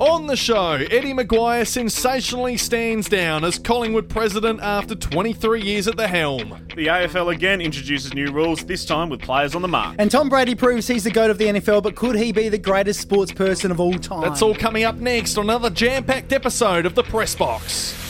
On the show, Eddie McGuire sensationally stands down as Collingwood president after 23 years at the helm. The AFL again introduces new rules, this time with players on the mark. And Tom Brady proves he's the GOAT of the NFL, but could he be the greatest sports person of all time? That's all coming up next on another jam packed episode of The Press Box.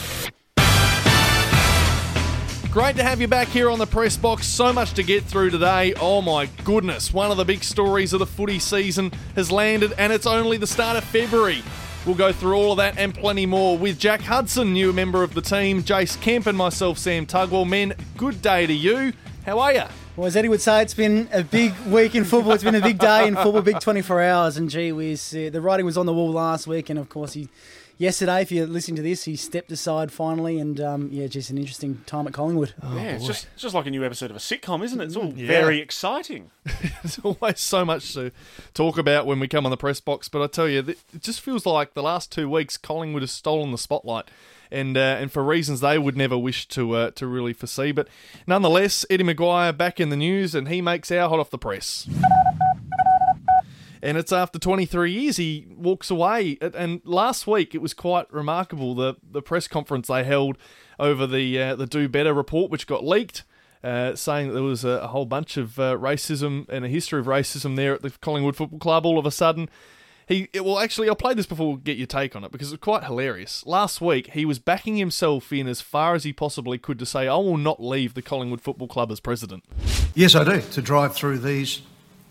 Great to have you back here on the press box. So much to get through today. Oh my goodness. One of the big stories of the footy season has landed, and it's only the start of February. We'll go through all of that and plenty more with Jack Hudson, new member of the team, Jace Kemp, and myself, Sam Tugwell. Men, good day to you. How are you? Well, as Eddie would say, it's been a big week in football. It's been a big day in football, big 24 hours. And gee whiz, uh, the writing was on the wall last week. And of course, he yesterday, if you're listening to this, he stepped aside finally, and um, yeah, just an interesting time at Collingwood. Oh, yeah, it's just, it's just like a new episode of a sitcom, isn't it? It's all yeah. very exciting. There's always so much to talk about when we come on the press box, but I tell you, it just feels like the last two weeks Collingwood has stolen the spotlight. And, uh, and for reasons they would never wish to uh, to really foresee, but nonetheless, Eddie McGuire back in the news, and he makes our hot off the press and it's after 23 years he walks away. And last week it was quite remarkable the the press conference they held over the uh, the Do Better report, which got leaked. Uh, saying that there was a, a whole bunch of uh, racism and a history of racism there at the Collingwood Football Club. All of a sudden, he well, actually, I'll play this before we get your take on it because it's quite hilarious. Last week, he was backing himself in as far as he possibly could to say, "I will not leave the Collingwood Football Club as president." Yes, I do to drive through these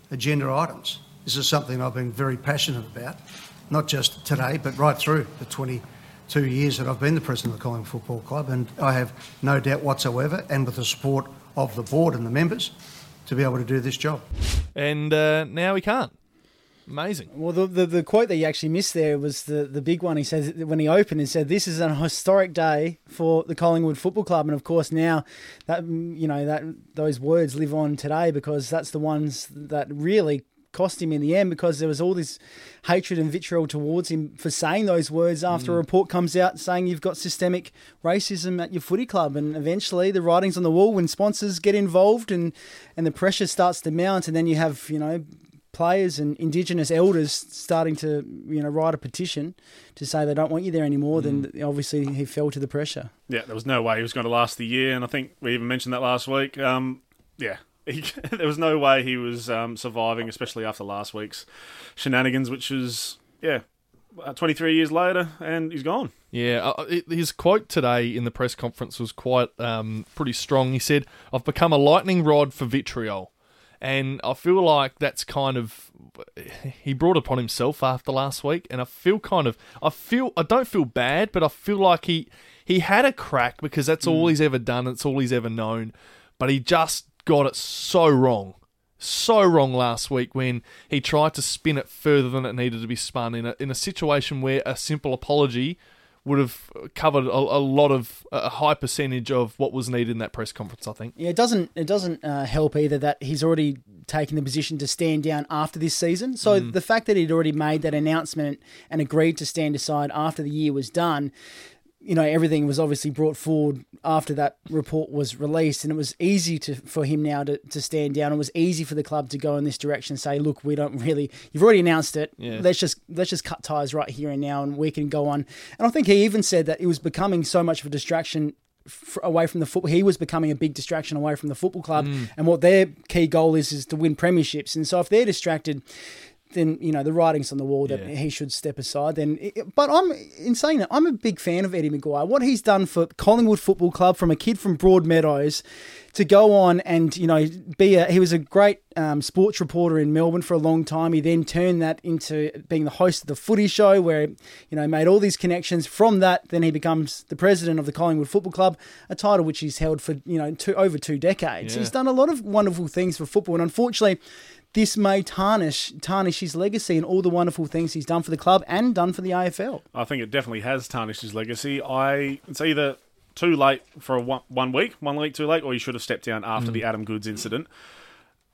agenda items. This is something I've been very passionate about, not just today, but right through the 22 years that I've been the president of the Collingwood Football Club. And I have no doubt whatsoever, and with the support of the board and the members, to be able to do this job. And uh, now we can't. Amazing. Well, the, the, the quote that you actually missed there was the the big one. He said when he opened, he said, "This is an historic day for the Collingwood Football Club." And of course, now that you know that those words live on today because that's the ones that really cost him in the end because there was all this hatred and vitriol towards him for saying those words after mm. a report comes out saying you've got systemic racism at your footy club. And eventually the writing's on the wall when sponsors get involved and and the pressure starts to mount. And then you have you know players and indigenous elders starting to you know write a petition to say they don't want you there anymore. Mm. then obviously he fell to the pressure. Yeah there was no way he was going to last the year. And i think we even mentioned that last week. Um, yeah he, there was no way he was um, surviving, especially after last week's shenanigans, which was yeah, uh, 23 years later, and he's gone. Yeah, uh, his quote today in the press conference was quite um, pretty strong. He said, "I've become a lightning rod for vitriol." And I feel like that's kind of he brought upon himself after last week, and I feel kind of I feel I don't feel bad, but I feel like he he had a crack because that's all mm. he's ever done, it's all he's ever known, but he just got it so wrong. So wrong last week when he tried to spin it further than it needed to be spun in a, in a situation where a simple apology would have covered a, a, lot of a high percentage of what was needed in that press conference. I think. Yeah, it doesn't it doesn't uh, help either that he's already taken the position to stand down after this season. So mm. the fact that he'd already made that announcement and agreed to stand aside after the year was done you know everything was obviously brought forward after that report was released and it was easy to for him now to, to stand down it was easy for the club to go in this direction and say look we don't really you've already announced it yeah. let's just let's just cut ties right here and now and we can go on and i think he even said that it was becoming so much of a distraction away from the football. He was becoming a big distraction away from the football club, mm. and what their key goal is is to win premierships. And so if they're distracted, then you know the writing's on the wall that yeah. he should step aside. Then, but I'm in saying that I'm a big fan of Eddie McGuire. What he's done for Collingwood Football Club, from a kid from Broadmeadows, to go on and you know be a he was a great um, sports reporter in Melbourne for a long time. He then turned that into being the host of the Footy Show, where you know made all these connections. From that, then he becomes the president of the Collingwood Football Club, a title which he's held for you know two, over two decades. Yeah. He's done a lot of wonderful things for football, and unfortunately this may tarnish tarnish his legacy and all the wonderful things he's done for the club and done for the AFL. I think it definitely has tarnished his legacy. I it's either too late for a one, one week, one week too late, or he should have stepped down after mm. the Adam Goodes incident.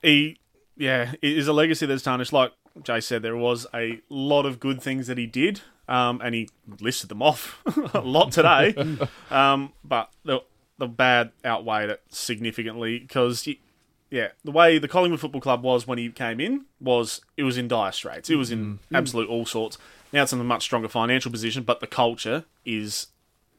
He, yeah, it is a legacy that's tarnished. Like Jay said, there was a lot of good things that he did, um, and he listed them off a lot today. um, but the the bad outweighed it significantly because yeah, the way the Collingwood Football Club was when he came in was it was in dire straits. It was in mm. absolute all sorts. Now it's in a much stronger financial position, but the culture is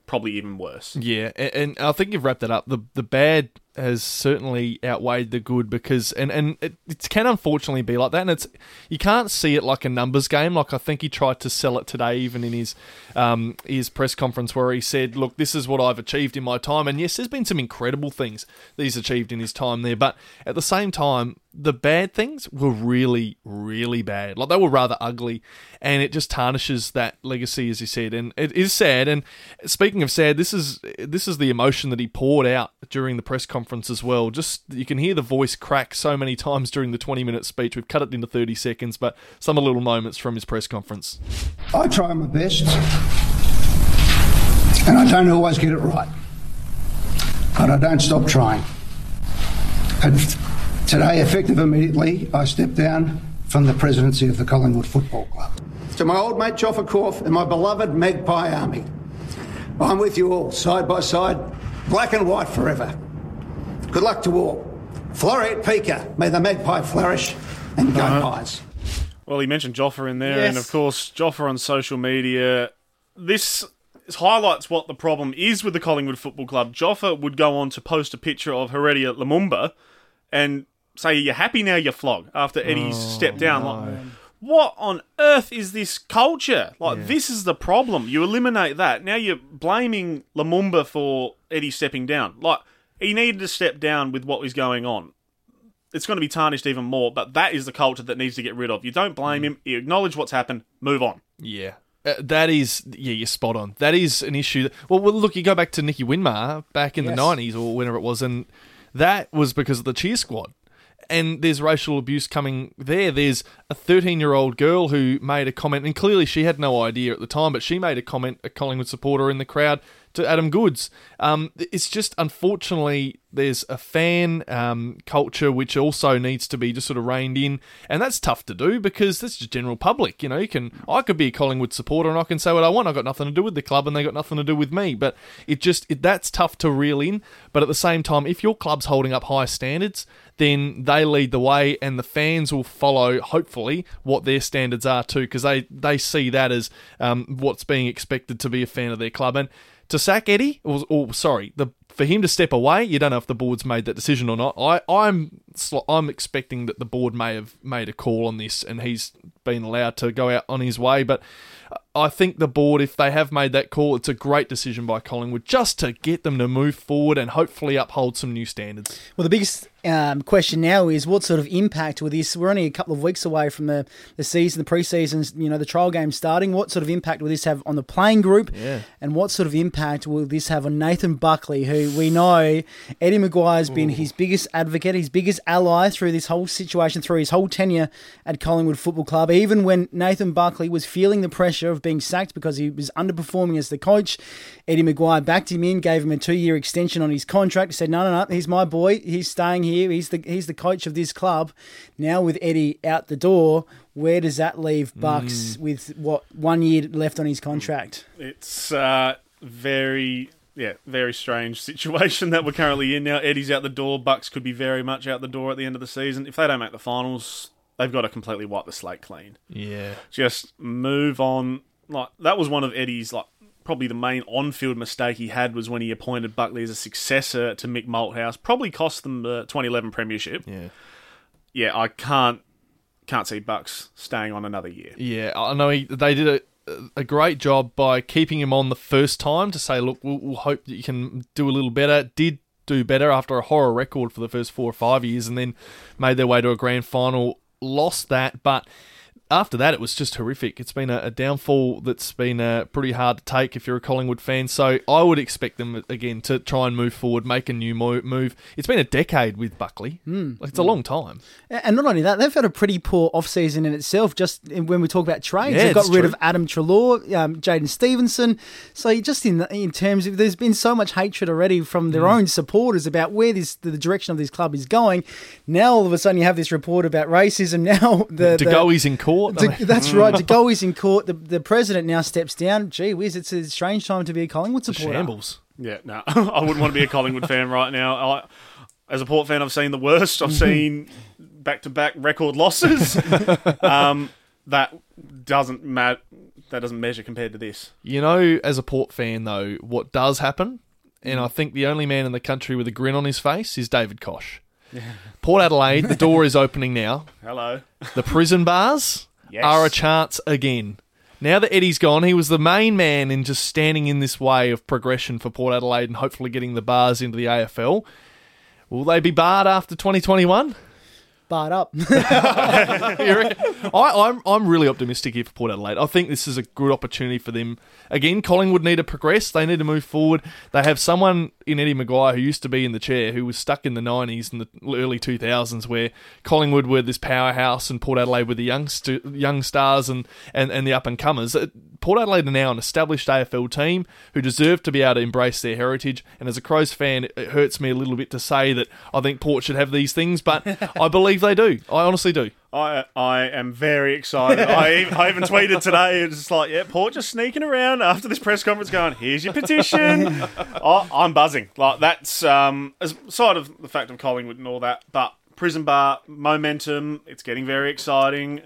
probably even worse. Yeah, and, and I think you've wrapped that up. The the bad has certainly outweighed the good because and and it, it can unfortunately be like that and it's you can't see it like a numbers game like I think he tried to sell it today even in his um, his press conference where he said look this is what I've achieved in my time and yes there's been some incredible things that he's achieved in his time there but at the same time the bad things were really, really bad. Like they were rather ugly, and it just tarnishes that legacy, as you said. And it is sad. And speaking of sad, this is this is the emotion that he poured out during the press conference as well. Just you can hear the voice crack so many times during the twenty minute speech. We've cut it into thirty seconds, but some little moments from his press conference. I try my best, and I don't always get it right, but I don't stop trying. And Today, effective immediately, I step down from the presidency of the Collingwood Football Club. To my old mate Joffa Corfe and my beloved Magpie Army, I'm with you all, side by side, black and white forever. Good luck to all. Floreat Pica, may the Magpie flourish, and go uh-huh. Pies. Well, he mentioned Joffa in there, yes. and of course, Joffa on social media. This highlights what the problem is with the Collingwood Football Club. Joffa would go on to post a picture of Heritier Lumumba and say you're happy now you're flogged after Eddie's oh, stepped down. No. Like, what on earth is this culture? Like, yeah. this is the problem. You eliminate that. Now you're blaming Lumumba for Eddie stepping down. Like, he needed to step down with what was going on. It's going to be tarnished even more, but that is the culture that needs to get rid of. You don't blame mm. him, you acknowledge what's happened, move on. Yeah. Uh, that is, yeah, you're spot on. That is an issue. Well, well look, you go back to Nicky Winmar back in yes. the 90s or whenever it was, and that was because of the cheer squad and there's racial abuse coming there. There's a 13 year old girl who made a comment, and clearly she had no idea at the time, but she made a comment, a Collingwood supporter in the crowd, to Adam Goodes. Um, it's just unfortunately there's a fan um, culture which also needs to be just sort of reined in, and that's tough to do because that's just general public. You know, you can I could be a Collingwood supporter and I can say what I want. I have got nothing to do with the club, and they got nothing to do with me. But it just it, that's tough to reel in. But at the same time, if your club's holding up high standards, then they lead the way, and the fans will follow. Hopefully, what their standards are too, because they they see that as um, what's being expected to be a fan of their club and to sack Eddie, or, or, oh, sorry, the for him to step away. You don't know if the board's made that decision or not. I, I'm I'm expecting that the board may have made a call on this, and he's been allowed to go out on his way. But I think the board, if they have made that call, it's a great decision by Collingwood just to get them to move forward and hopefully uphold some new standards. Well, the biggest um, question now is what sort of impact will this? We're only a couple of weeks away from the, the season, the preseason, you know, the trial game starting. What sort of impact will this have on the playing group? Yeah. And what sort of impact will this have on Nathan Buckley, who we know Eddie McGuire's been his biggest advocate, his biggest ally through this whole situation, through his whole tenure at Collingwood Football Club. Even when Nathan Buckley was feeling the pressure of being sacked because he was underperforming as the coach. Eddie McGuire backed him in, gave him a two-year extension on his contract. Said, "No, no, no, he's my boy. He's staying here. He's the he's the coach of this club." Now with Eddie out the door, where does that leave Bucks mm. with what one year left on his contract? It's uh, very yeah, very strange situation that we're currently in now. Eddie's out the door. Bucks could be very much out the door at the end of the season. If they don't make the finals, they've got to completely wipe the slate clean. Yeah. Just move on. Like that was one of Eddie's like probably the main on-field mistake he had was when he appointed Buckley as a successor to Mick Malthouse. Probably cost them the 2011 premiership. Yeah. Yeah, I can't can't see Bucks staying on another year. Yeah, I know he, they did a a great job by keeping him on the first time to say, look, we'll, we'll hope that you can do a little better. Did do better after a horror record for the first four or five years, and then made their way to a grand final lost that, but after that, it was just horrific. It's been a, a downfall that's been uh, pretty hard to take if you're a Collingwood fan. So I would expect them again to try and move forward, make a new move. It's been a decade with Buckley. Mm. Like, it's a long time. And not only that, they've had a pretty poor off season in itself. Just when we talk about trades, yeah, they got rid true. of Adam Treloar, um, Jaidyn Stephenson. So just in in terms of, there's been so much hatred already from their mm. own supporters about where this the direction of this club is going. Now all of a sudden you have this report about racism. Now the, go he's in court. To, that's right. De mm. Goey's in court. The, the president now steps down. Gee whiz, it's a strange time to be a Collingwood supporter. Shambles. Yeah, no, I wouldn't want to be a Collingwood fan right now. I, as a Port fan, I've seen the worst. I've mm-hmm. seen back to back record losses. um, that doesn't matter that doesn't measure compared to this. You know, as a Port fan, though, what does happen, and mm. I think the only man in the country with a grin on his face is David Koch. Port Adelaide, the door is opening now. Hello. The prison bars Yes. are a chance again. Now that Eddie's gone, he was the main man in just standing in this way of progression for Port Adelaide and hopefully getting the bars into the AFL. Will they be barred after 2021? Barred up. I, I'm I'm really optimistic here for Port Adelaide. I think this is a good opportunity for them. Again, Collingwood need to progress. They need to move forward. They have someone in Eddie McGuire who used to be in the chair, who was stuck in the 90s and the early 2000s, where Collingwood were this powerhouse and Port Adelaide were the young young stars and, and, and the up and comers. Uh, Port Adelaide are now an established AFL team who deserve to be able to embrace their heritage. And as a Crows fan, it hurts me a little bit to say that I think Port should have these things, but I believe they do. I honestly do. I I am very excited. I, even- I even tweeted today. It's just like, yeah, Port just sneaking around after this press conference, going, "Here's your petition." I, I'm buzzing. Like that's um, aside of the fact of Collingwood and all that, but prison bar momentum. It's getting very exciting.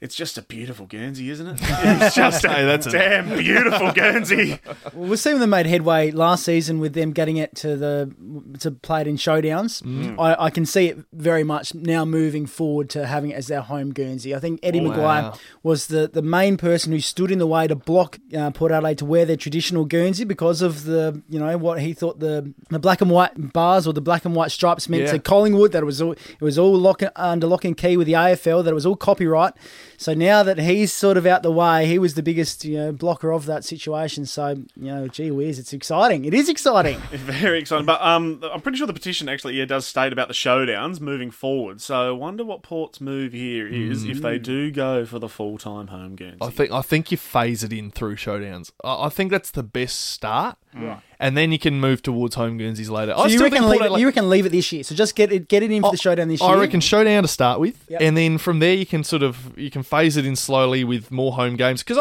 It's just a beautiful Guernsey, isn't it? It's just a Hey, that's a- damn beautiful Guernsey. Well, we've seen them made headway last season with them getting it to the to play it in showdowns. Mm. I, I can see it very much now moving forward to having it as their home Guernsey. I think Eddie Wow. McGuire was the, the main person who stood in the way to block uh, Port Adelaide to wear their traditional Guernsey because of the you know what he thought the the black and white bars or the black and white stripes meant Yeah. to Collingwood. That it was all it was all lock, under lock and key with the AFL. That it was all copyright. So now that he's sort of out the way, he was the biggest you know blocker of that situation. So you know, gee whiz, it's exciting. It is exciting. Very exciting. But um, I'm pretty sure the petition actually yeah, does state about the showdowns moving forward. So I wonder what Port's move here is if they do go for the full time home games. I think I think you phase it in through showdowns. I, I think that's the best start, Mm. and then you can move towards home Guernseys later. So I you still reckon leave it, Adelaide- you reckon leave it this year? So just get it get it in for the showdown this year. I reckon showdown to start with, Yep. and then from there you can sort of you can phase it in slowly with more home games because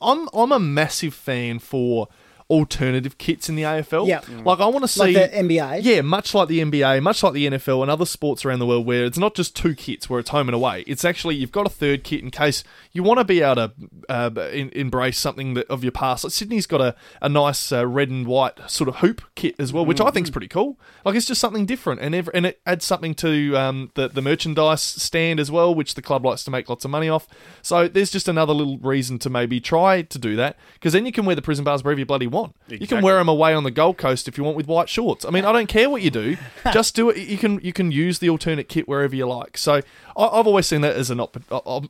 I'm I'm a massive fan for alternative kits in the AFL. Yep. like I want to see like the NBA. Yeah, much like the NBA, much like the NFL and other sports around the world, where it's not just two kits where it's home and away. It's actually you've got a third kit in case you want to be able to uh, in, embrace something that, of your past. Like Sydney's got a, a nice uh, red and white sort of hoop kit as well, which I think's pretty cool. Like it's just something different, and ev- and it adds something to um, the the merchandise stand as well, which the club likes to make lots of money off. So there's just another little reason to maybe try to do that because then you can wear the prison bars wherever you bloody want. You can wear them away on the Gold Coast if you want with white shorts. I mean, I don't care what you do, just do it. You can you can use the alternate kit wherever you like. So I, I've always seen that as an op-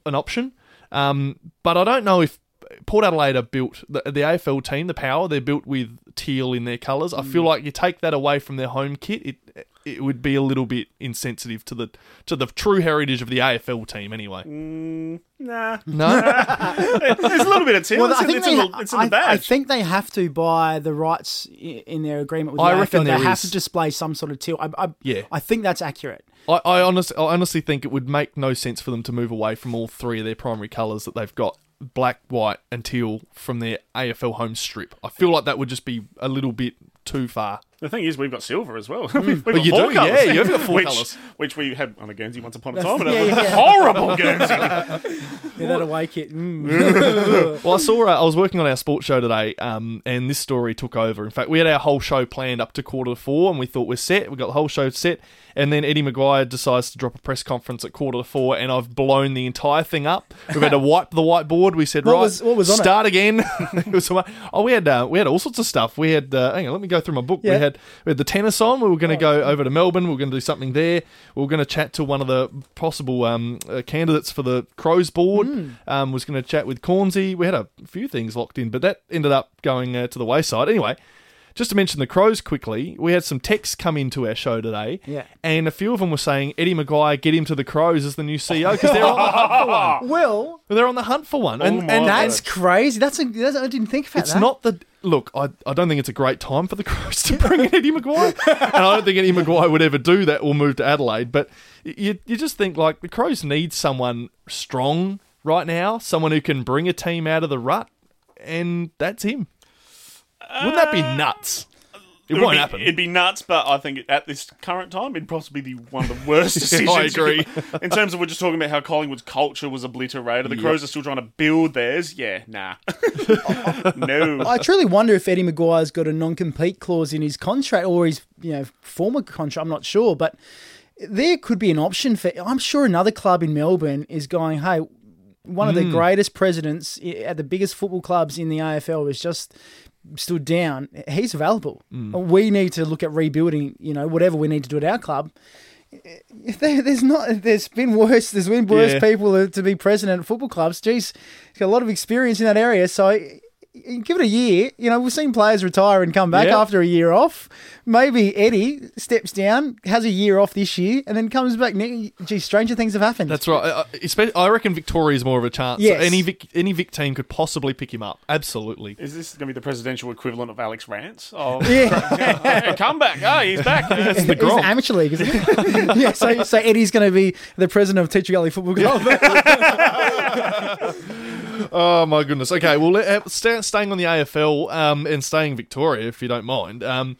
an option, um, but I don't know if Port Adelaide are built the, the AFL team, the Power. They're built with teal in their colours. I feel like you take that away from their home kit, it it would be a little bit insensitive to the to the true heritage of the AFL team. Anyway, mm, nah, no, there's a little bit of teal. Well, it's, I think it's, they, in the, it's in the badge. I think they have to buy the rights in their agreement with the I AFL. reckon they there have is. to display some sort of teal. I, I, Yeah. I think that's accurate. I, I honestly, I honestly think it would make no sense for them to move away from all three of their primary colours that they've got black, white, and teal from their AFL home strip. I feel like that would just be a little bit too far. The thing is, we've got silver as well. we've got Well, you four do, colours. yeah, you've got four which, colours. Which we had on a Guernsey once upon a time, and Yeah, it was yeah. horrible Guernsey. Yeah, that away kit. Mm. Well, I saw. Uh, I was working on our sports show today, um, and this story took over. In fact, we had our whole show planned up to quarter to four, and we thought we're set. We got the whole show set, and then Eddie McGuire decides to drop a press conference at quarter to four, and I've blown the entire thing up. We've had to wipe the whiteboard. We said, What right, was- what was on it? start again. it was some- oh, we had uh, we had all sorts of stuff. We had uh, hang on, let me go through my book. Yeah. We had we had the tennis on. We were going to go over to Melbourne. We were going to do something there. We were going to chat to one of the possible um, uh, candidates for the Crows board. Um, was going to chat with Cornsey. We had a few things locked in, but that ended up going uh, to the wayside. Anyway, just to mention the Crows quickly, we had some texts come into our show today, Yeah. and a few of them were saying Eddie McGuire get him to the Crows as the new CEO because they're on the hunt for one. Well, They're on the hunt for one, and, oh my and that's crazy. That's, a, that's I didn't think about it's that. not the look. I, I don't think it's a great time for the Crows to bring in Eddie McGuire, and I don't think Eddie McGuire would ever do that or move to Adelaide. But you you just think like the Crows need someone strong right now, someone who can bring a team out of the rut, and that's him. Wouldn't that be uh, nuts? It would won't be, happen. It'd be nuts, but I think at this current time, it'd possibly be one of the worst decisions. I agree. In terms of we're just talking about how Collingwood's culture was obliterated. The Crows are still trying to build theirs. Yeah, nah. no. I truly wonder if Eddie McGuire's got a non-compete clause in his contract or his you know former contract. I'm not sure, but there could be an option for. I'm sure another club in Melbourne is going. Hey, one of the hmm. greatest presidents at the biggest football clubs in the AFL is just stood down. He's available. Mm. We need to look at rebuilding. You know, whatever we need to do at our club. If there, there's not, there's been worse. There's been worse Yeah. people to be president at football clubs. Geez, he's got a lot of experience in that area. So give it a year. You know, we've seen players retire and come back after a year off. Maybe Eddie steps down, has a year off this year, and then comes back. ne- Gee, stranger things have happened. That's right. I, I- especially, I reckon Victoria's more of a chance. Yes. Any Vic, any Vic team could possibly pick him up. Absolutely. Is this going to be the presidential equivalent of Alex Rance? Oh, yeah, hey, come back. Oh, he's back. That's the he's Gronk. amateur league, isn't he? yeah. So, so Eddie's going to be the president of Tea Tree Gully Football Club. Oh my goodness. Okay, well, let- uh, staying on the AFL um, and staying Victoria, if you don't mind. Um,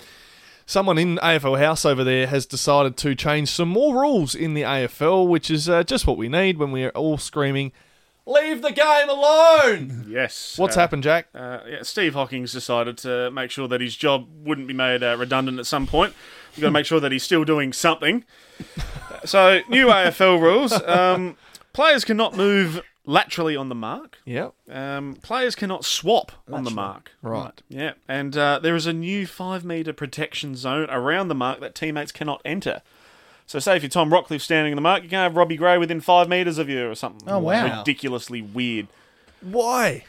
someone in AFL House over there has decided to change some more rules in the AFL, which is uh, just what we need when we're all screaming, "Leave the game alone!" Yes. What's uh, happened, Jack? Uh, yeah, Steve Hocking decided to make sure that his job wouldn't be made uh, redundant at some point. You've got to make sure that he's still doing something. So, new AFL rules. Um, players cannot move laterally on the mark. Yeah, Um, players cannot swap on the mark. right. Yeah, and uh, there is a new five metre protection zone around the mark that teammates cannot enter. So, say if you're Tom Rockliff standing in the mark, you can have Robbie Gray within five metres of you or something. Oh, wow. Ridiculously weird. Why?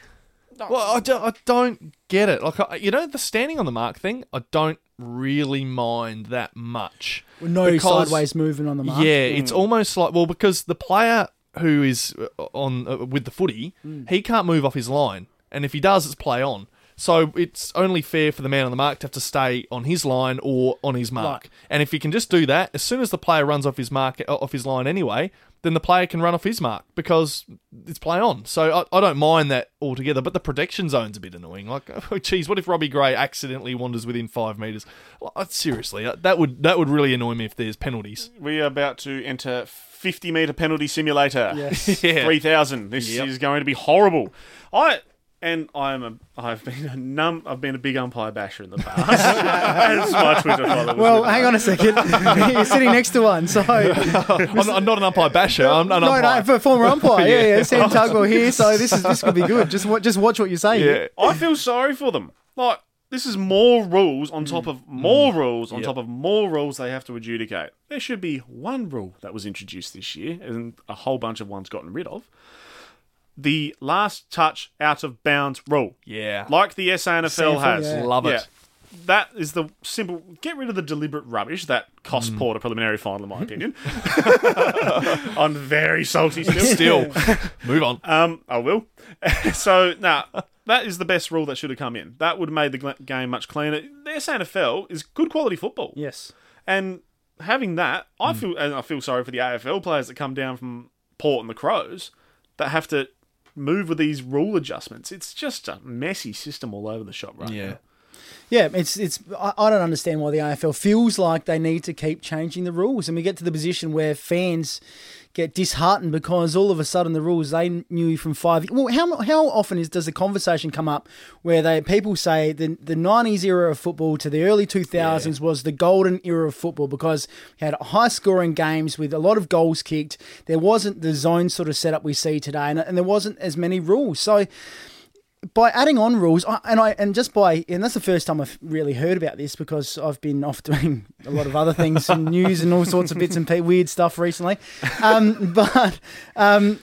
Well, I don't, I don't get it. Like, I, you know, the standing on the mark thing, I don't really mind that much. no Because- sideways movement on the mark. Yeah, it's almost like well because the player who is uh, on uh, with the footy, he can't move off his line, and if he does, it's play on. So it's only fair for the man on the mark to have to stay on his line or on his mark. Right. And if he can just do that, as soon as the player runs off his mark uh, off his line anyway, then the player can run off his mark because it's play on. So I, I don't mind that altogether. But the protection zone's a bit annoying. Like, oh, geez, what if Robbie Gray accidentally wanders within five meters? Well, seriously, uh, that would that would really annoy me if there's penalties. We are about to enter 50 metre penalty simulator. Yes. Yeah. 3000. This Yep. is going to be horrible. I and I'm a I've been a num I've been a big umpire basher in the past. As my Twitter followers. Well, hang know. on a second. You're sitting next to one, so I'm, I'm not an umpire basher. I'm an no, umpire. no, for former umpire. Yeah, yeah. Sam Tugwell here, so this is this could be good. Just wa- just watch what you say. yeah. I feel sorry for them. Like this is more rules on top mm, of more mm, rules on Yep. top of more rules they have to adjudicate. There should be one rule that was introduced this year, and a whole bunch of ones gotten rid of. The last touch out of bounds rule. Yeah. like the SANFL SANFL, has. yeah. Love it. That is the simple. Get rid of the deliberate rubbish that cost Mm. Port a preliminary final, in my opinion. I'm very salty still. Still, move on. Um, I will. so now that is the best rule that should have come in. That would have made the game much cleaner. The SANFL is good quality football, Yes. and having that, I feel and I feel sorry for the AFL players that come down from Port and the Crows that have to move with these rule adjustments. It's just a messy system all over the shop right Yeah. now. Yeah, it's it's. I, don't understand why the AFL feels like they need to keep changing the rules, and we get to the position where fans get disheartened because all of a sudden the rules they knew from five. Well, how how often is does the conversation come up where they people say the the nineties era of football to the early two thousands was the golden era of football because we had high scoring games with a lot of goals kicked. There wasn't the zone sort of setup we see today, and, and there wasn't as many rules. So by adding on rules, I, and I and just by and that's the first time I've really heard about this because I've been off doing a lot of other things, and news and all sorts of bits and weird stuff recently. Um, but um,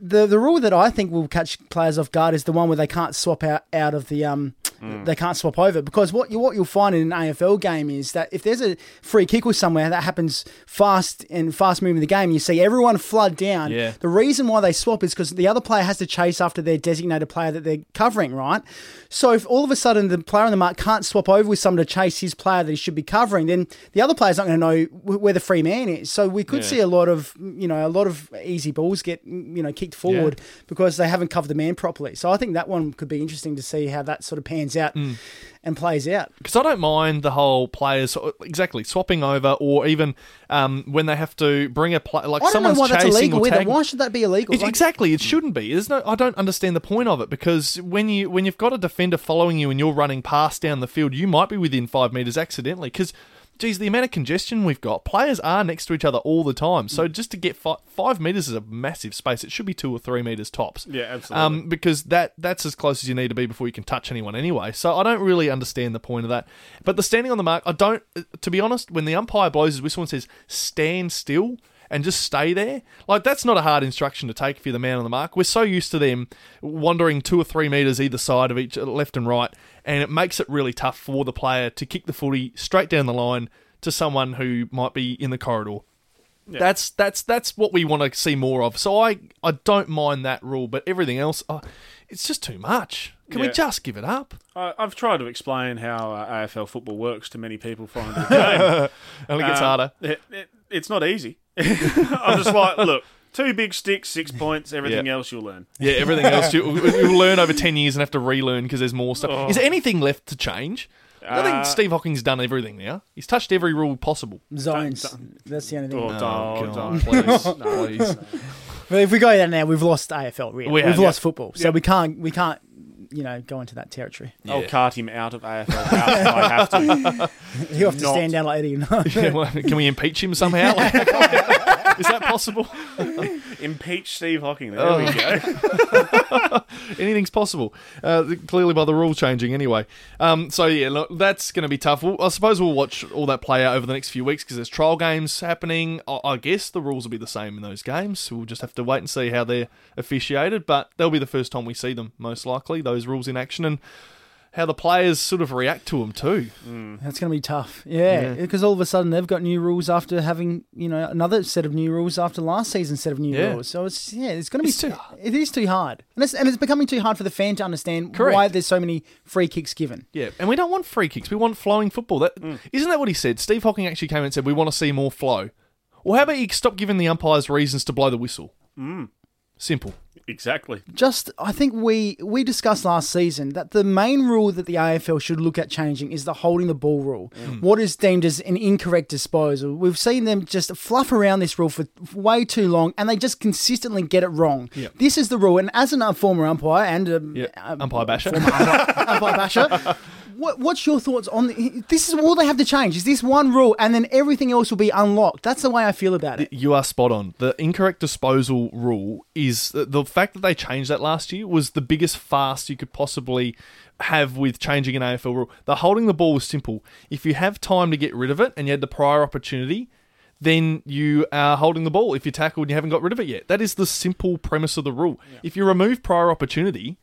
the the rule that I think will catch players off guard is the one where they can't swap out out of the um, Mm. they can't swap over because what you what you'll find in an AFL game is that if there's a free kick or somewhere that happens fast and fast moving the game, you see everyone flood down. Yeah. The reason why they swap is because the other player has to chase after their designated player that they're covering, right? So if all of a sudden the player on the mark can't swap over with someone to chase his player that he should be covering, then the other player's not going to know where the free man is. So we could Yeah. see a lot of, you know, a lot of easy balls get, you know, kicked forward because they haven't covered the man properly. So I think that one could be interesting to see how that sort of pans out and plays out. because I don't mind the whole players exactly swapping over, or even um, when they have to bring a play like I don't know someone's why that's chasing illegal or tagging. Why should that be illegal? It's- Like- exactly, it shouldn't be. There's no, I don't understand the point of it because when you when you've got a defender following you and you're running past down the field, you might be within five meters accidentally. Because, geez, the amount of congestion we've got, players are next to each other all the time. So just to get fi- five meters is a massive space. It should be two or three meters tops. Yeah, absolutely. Um, because that that's as close as you need to be before you can touch anyone anyway. So I don't really understand the point of that. But the standing on the mark, I don't. To be honest, when the umpire blows his whistle and says stand still and just stay there, like that's not a hard instruction to take if you're the man on the mark. We're so used to them wandering two or three meters either side of each, left and right, and it makes it really tough for the player to kick the footy straight down the line to someone who might be in the corridor. That's that's that's what we want to see more of. So I I don't mind that rule, but everything else, uh, it's just too much. Can we just give it up? I, I've tried to explain how uh, AFL football works to many people following the game. It only gets Um, harder. It, it, it's not easy. I'm just like, look, two big sticks, six points. Everything Yeah. else you'll learn. Yeah, everything else you, you'll learn over ten years and have to relearn because there's more stuff. Is there anything left to change? I Uh, think Steve Hocking's done everything now. He's touched every rule possible. zones. That's the only thing. Oh, God, don't, please, don't. No. please. But if we go there now, we've lost AFL. Really. We We have have, lost football, so we can't we can't you know go into that territory. I'll Yeah. cart him out of AFL house if I have to. You have to Not- stand down like Eddie. Yeah, well, can we impeach him somehow? Is that possible? Impeach Steve Hocking. There Oh. we go. Anything's possible. Uh, clearly by the rule changing anyway. Um, so yeah, look, that's going to be tough. Well, I suppose we'll watch all that play out over the next few weeks because there's trial games happening. I, I guess the rules will be the same in those games. We'll just have to wait and see how they're officiated. But they'll be the first time we see them, most likely. Those rules in action and how the players sort of react to them too. That's going to be tough. Yeah, Yeah. because all of a sudden they've got new rules after having you know another set of new rules after last season's set of new Yeah. rules. So it's yeah, it's going to be It's too- It is too hard, and it's and it's becoming too hard for the fan to understand Correct. why there's so many free kicks given. Yeah, and we don't want free kicks. We want flowing football. That Mm. not that what he said. Steve Hocking actually came and said we want to see more flow. Well, how about you stop giving the umpires reasons to blow the whistle? Mm. Simple. exactly. Just, I think we we discussed last season that the main rule that the AFL should look at changing is the holding the ball rule. Mm. What is deemed as an incorrect disposal. We've seen them just fluff around this rule for way too long, and they just consistently get it wrong. Yep. This is the rule, and as a former umpire and a, Yeah, a- umpire basher. umpire basher. What, what's your thoughts on the, this? Is all they have to change. Is this one rule, and then everything else will be unlocked? That's the way I feel about it. You are spot on. The incorrect disposal rule is the, the fact that they changed that last year was the biggest fast you could possibly have with changing an AFL rule. The holding the ball was simple. If you have time to get rid of it and you had the prior opportunity, then you are holding the ball. If you're tackled and you haven't got rid of it yet, that is the simple premise of the rule. If you remove prior opportunity,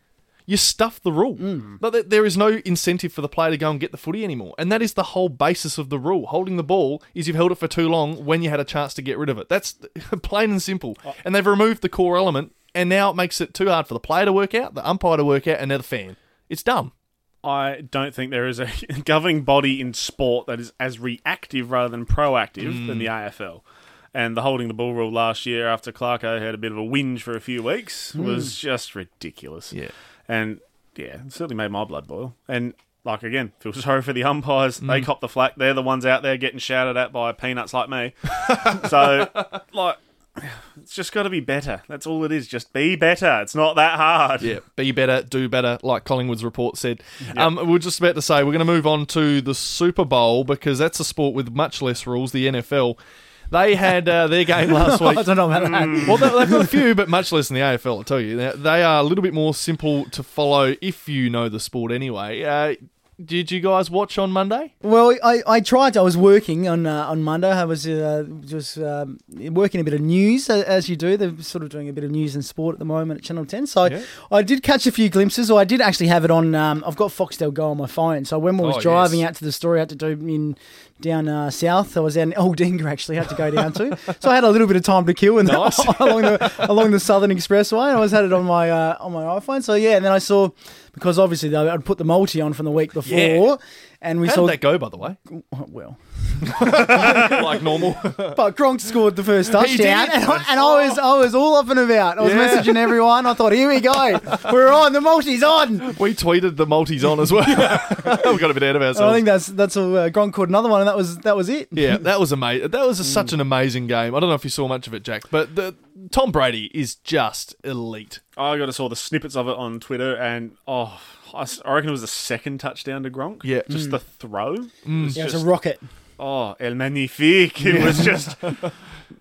you stuff the rule. Mm. But there is no incentive for the player to go and get the footy anymore. And that is the whole basis of the rule. Holding the ball is you've held it for too long when you had a chance to get rid of it. That's plain and simple. Oh. And they've removed the core element, and now it makes it too hard for the player to work out, the umpire to work out, and now the fan. It's dumb. I don't think there is a governing body in sport that is as reactive rather than proactive than the mm. AFL. And the holding the ball rule last year after Clarko had a bit of a whinge for a few weeks mm. was just ridiculous. Yeah. And yeah, it certainly made my blood boil. And like again, feel sorry for the umpires. They cop the flack. They're the ones out there getting shouted at by peanuts like me. so like it's just got to be better. That's all it is. Just be better. It's not that hard. Yeah, be better, do better, like Collingwood's report said. Um, we're just about to say we're going to move on to the Super Bowl because that's a sport with much less rules. The NFL, they had uh, their game last week. I don't know about that. Well, they- they've got a few, but much less than the AFL. I'll tell you, They- they are a little bit more simple to follow if you know the sport anyway. Uh, did you guys watch on Monday? Well, I, I tried. I was working on uh, on Monday. I was uh, just um, working a bit of news uh, as you do. They're sort of doing a bit of news and sport at the moment at Channel Ten. So Yeah. I did catch a few glimpses. Or I did actually have it on. Um, I've got Foxtel Go on my phone. So when I was Oh, driving yes. out to the store, I had to do in down uh, south. I was in Aldinga actually. Had to go down to. So I had a little bit of time to kill and Nice. along the along the Southern Expressway. And I was had it on my uh, on my iPhone. So yeah, and then I saw because obviously I'd put the multi on from the week before. Yeah. And we How saw did that go, by the way? well. like normal. But Gronk scored the first He did. touchdown, and, I, and I was I was all up and about. I was Yeah. messaging everyone. I thought, here we go, we're on. The multi's on. we tweeted the multis on as well. we got a bit out of ourselves. I think that's that's all. Uh, Gronk caught another one, and that was that was it. Yeah, that was amazing. That was a, such an amazing game. I don't know if you saw much of it, Jack, but the Tom Brady is just elite. I got to saw the snippets of it on Twitter, and oh, I s- I reckon it was the second touchdown to Gronk. Yeah. just mm. the throw. It mm. was Yeah, it's just- a rocket. Oh, El Magnifique. It was just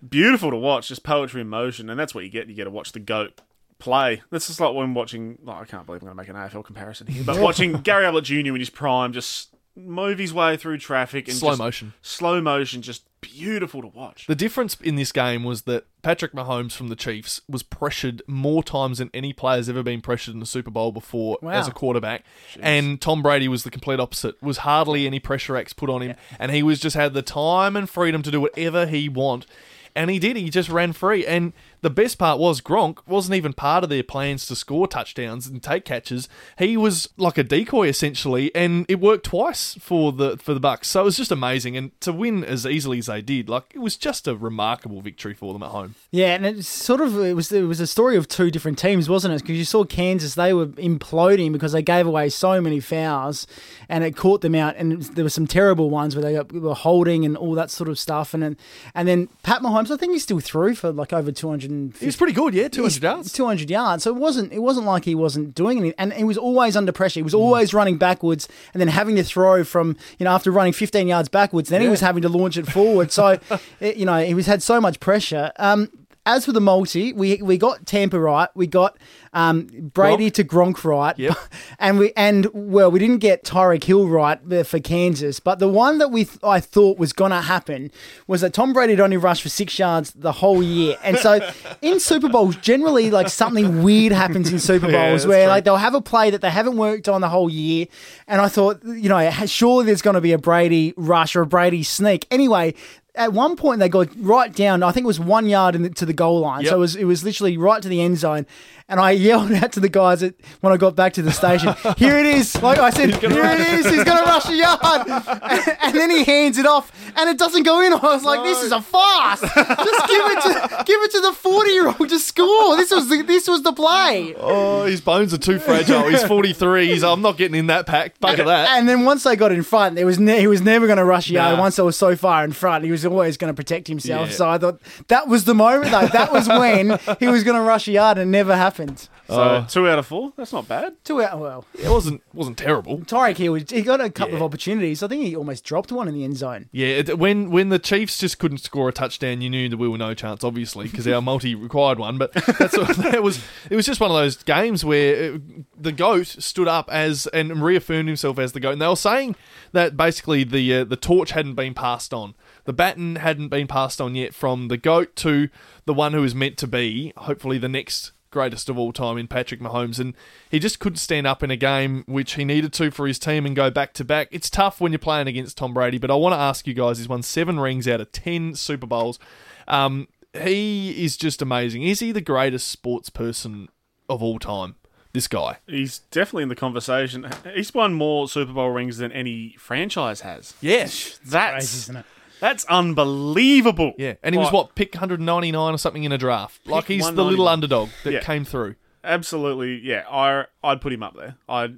beautiful to watch, just poetry in motion. And that's what you get. You get to watch the GOAT play. This is like when watching, oh, I can't believe I'm going to make an AFL comparison here, but watching Gary Ablett Jr. in his prime just move his way through traffic and Slow just- motion. Slow motion, just beautiful to watch. The difference in this game was that Patrick Mahomes from the Chiefs was pressured more times than any player's ever been pressured in the Super Bowl before Wow. as a quarterback. And Tom Brady was the complete opposite. Was hardly any pressure acts put on him, and he was just had the time and freedom to do whatever he want. And he did. He just ran free. And the best part was Gronk wasn't even part of their plans to score touchdowns and take catches. He was like a decoy essentially, and it worked twice for the for the Bucks. So it was just amazing. And to win as easily as they did, like it was just a remarkable victory for them at home. Yeah, and it's sort of it was it was a story of two different teams, wasn't it? Because you saw Kansas, they were imploding because they gave away so many fouls, and it caught them out. And there were some terrible ones where they got, were holding and all that sort of stuff. And then, and then Pat Mahomes, I think he still threw for like over two hundred and He was pretty good, yeah, two hundred yards. Two hundred yards. So it wasn't. It wasn't like he wasn't doing anything, and he was always under pressure. He was always running backwards, and then having to throw from you know after running fifteen yards backwards. Then he was having to launch it forward. So it, you know he was had so much pressure. Um, as for the multi, we we got Tampa right. We got um, Brady Gronk. to Gronk right, Yep. and we and well we didn't get Tyreek Hill right uh, for Kansas, but the one that we th- I thought was gonna happen was that Tom Brady had only rushed for six yards the whole year, and so in Super Bowls generally like something weird happens in Super Bowls Yeah, where true. like they'll have a play that they haven't worked on the whole year, and I thought you know surely there's going to be a Brady rush or a Brady sneak anyway. At one point, they got right down. I think it was one yard in the, to the goal line, Yep. so it was it was literally right to the end zone. And I yelled out to the guys at, when I got back to the station, "Here it is!" Like I said, "Here it is! He's going to rush a yard." And, and then he hands it off, and it doesn't go in. I was like, "This is a farce! Just give it to give it to the forty year old to score. This was the, this was the play." Oh, his bones are too fragile. He's forty three. He's I'm not getting in that pack. Bugger that. And then once they got in front, there was ne- he was never going to rush a yard. Nah. Once I were so far in front, he was always going to protect himself. Yeah. So I thought that was the moment, though. That was when he was going to rush a yard, and it never happened. So Oh. two out of four. That's not bad. Two out. Well, It wasn't wasn't terrible. Tyreek Hill, he got a couple Yeah. of opportunities. I think he almost dropped one in the end zone. Yeah, it, when when the Chiefs just couldn't score a touchdown, you knew that we were no chance, obviously, because our multi required one. But that's that was. It was just one of those games where uh the goat stood up as and reaffirmed himself as the goat. And they were saying that basically the uh, the torch hadn't been passed on, the baton hadn't been passed on yet from the goat to the one who is meant to be, hopefully the next greatest of all time in Patrick Mahomes, and he just couldn't stand up in a game which he needed to for his team and go back to back. It's tough when you're playing against Tom Brady, but I want to ask you guys: He's won seven rings out of ten Super Bowls. Um, he is just amazing. Is he the greatest sports person of all time? This guy. He's definitely in the conversation. He's won more Super Bowl rings than any franchise has. Yes. That's Crazy, isn't it? That's unbelievable. Yeah, and he was Like, what pick 199 or something in a draft. Like he's the 199. little underdog that Yeah. came through. Absolutely, yeah. I I'd put him up there. I'd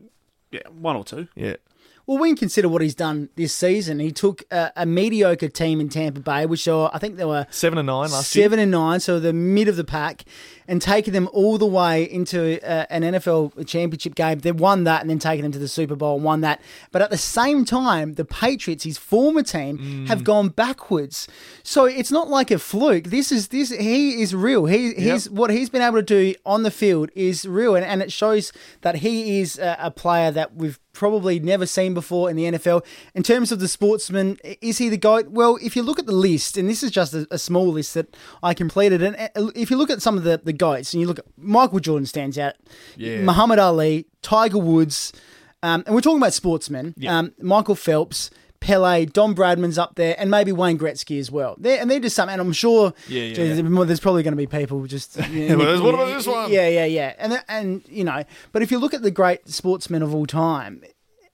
yeah, one or two. Yeah. Well, when you consider what he's done this season, he took a, a mediocre team in Tampa Bay, which are, I think they were Seven and nine last year. seven and nine, so the mid of the pack, and taking them all the way into uh, an NFL championship game. They won that, and then taking them to the Super Bowl and won that. But at the same time, the Patriots, his former team, Mm. have gone backwards. So it's not like a fluke. This is this. He is real. He he's what he's been able to do on the field is real, and, and it shows that he is a, a player that we've probably never seen before in the NFL. In terms of the sportsman, is he the GOAT? Well, if you look at the list, and this is just a, a small list that I completed, and if you look at some of the, the GOATs, and you look at Michael Jordan stands out, Yeah. Muhammad Ali, Tiger Woods, um, and we're talking about sportsmen, um, Michael Phelps, Pele, Don Bradman's up there, and maybe Wayne Gretzky as well. They're, and they're just some, and I'm sure Yeah, yeah, geez, there's probably going to be people just. but there's- what about this one? Yeah, yeah, yeah, and and you know, but if you look at the great sportsmen of all time,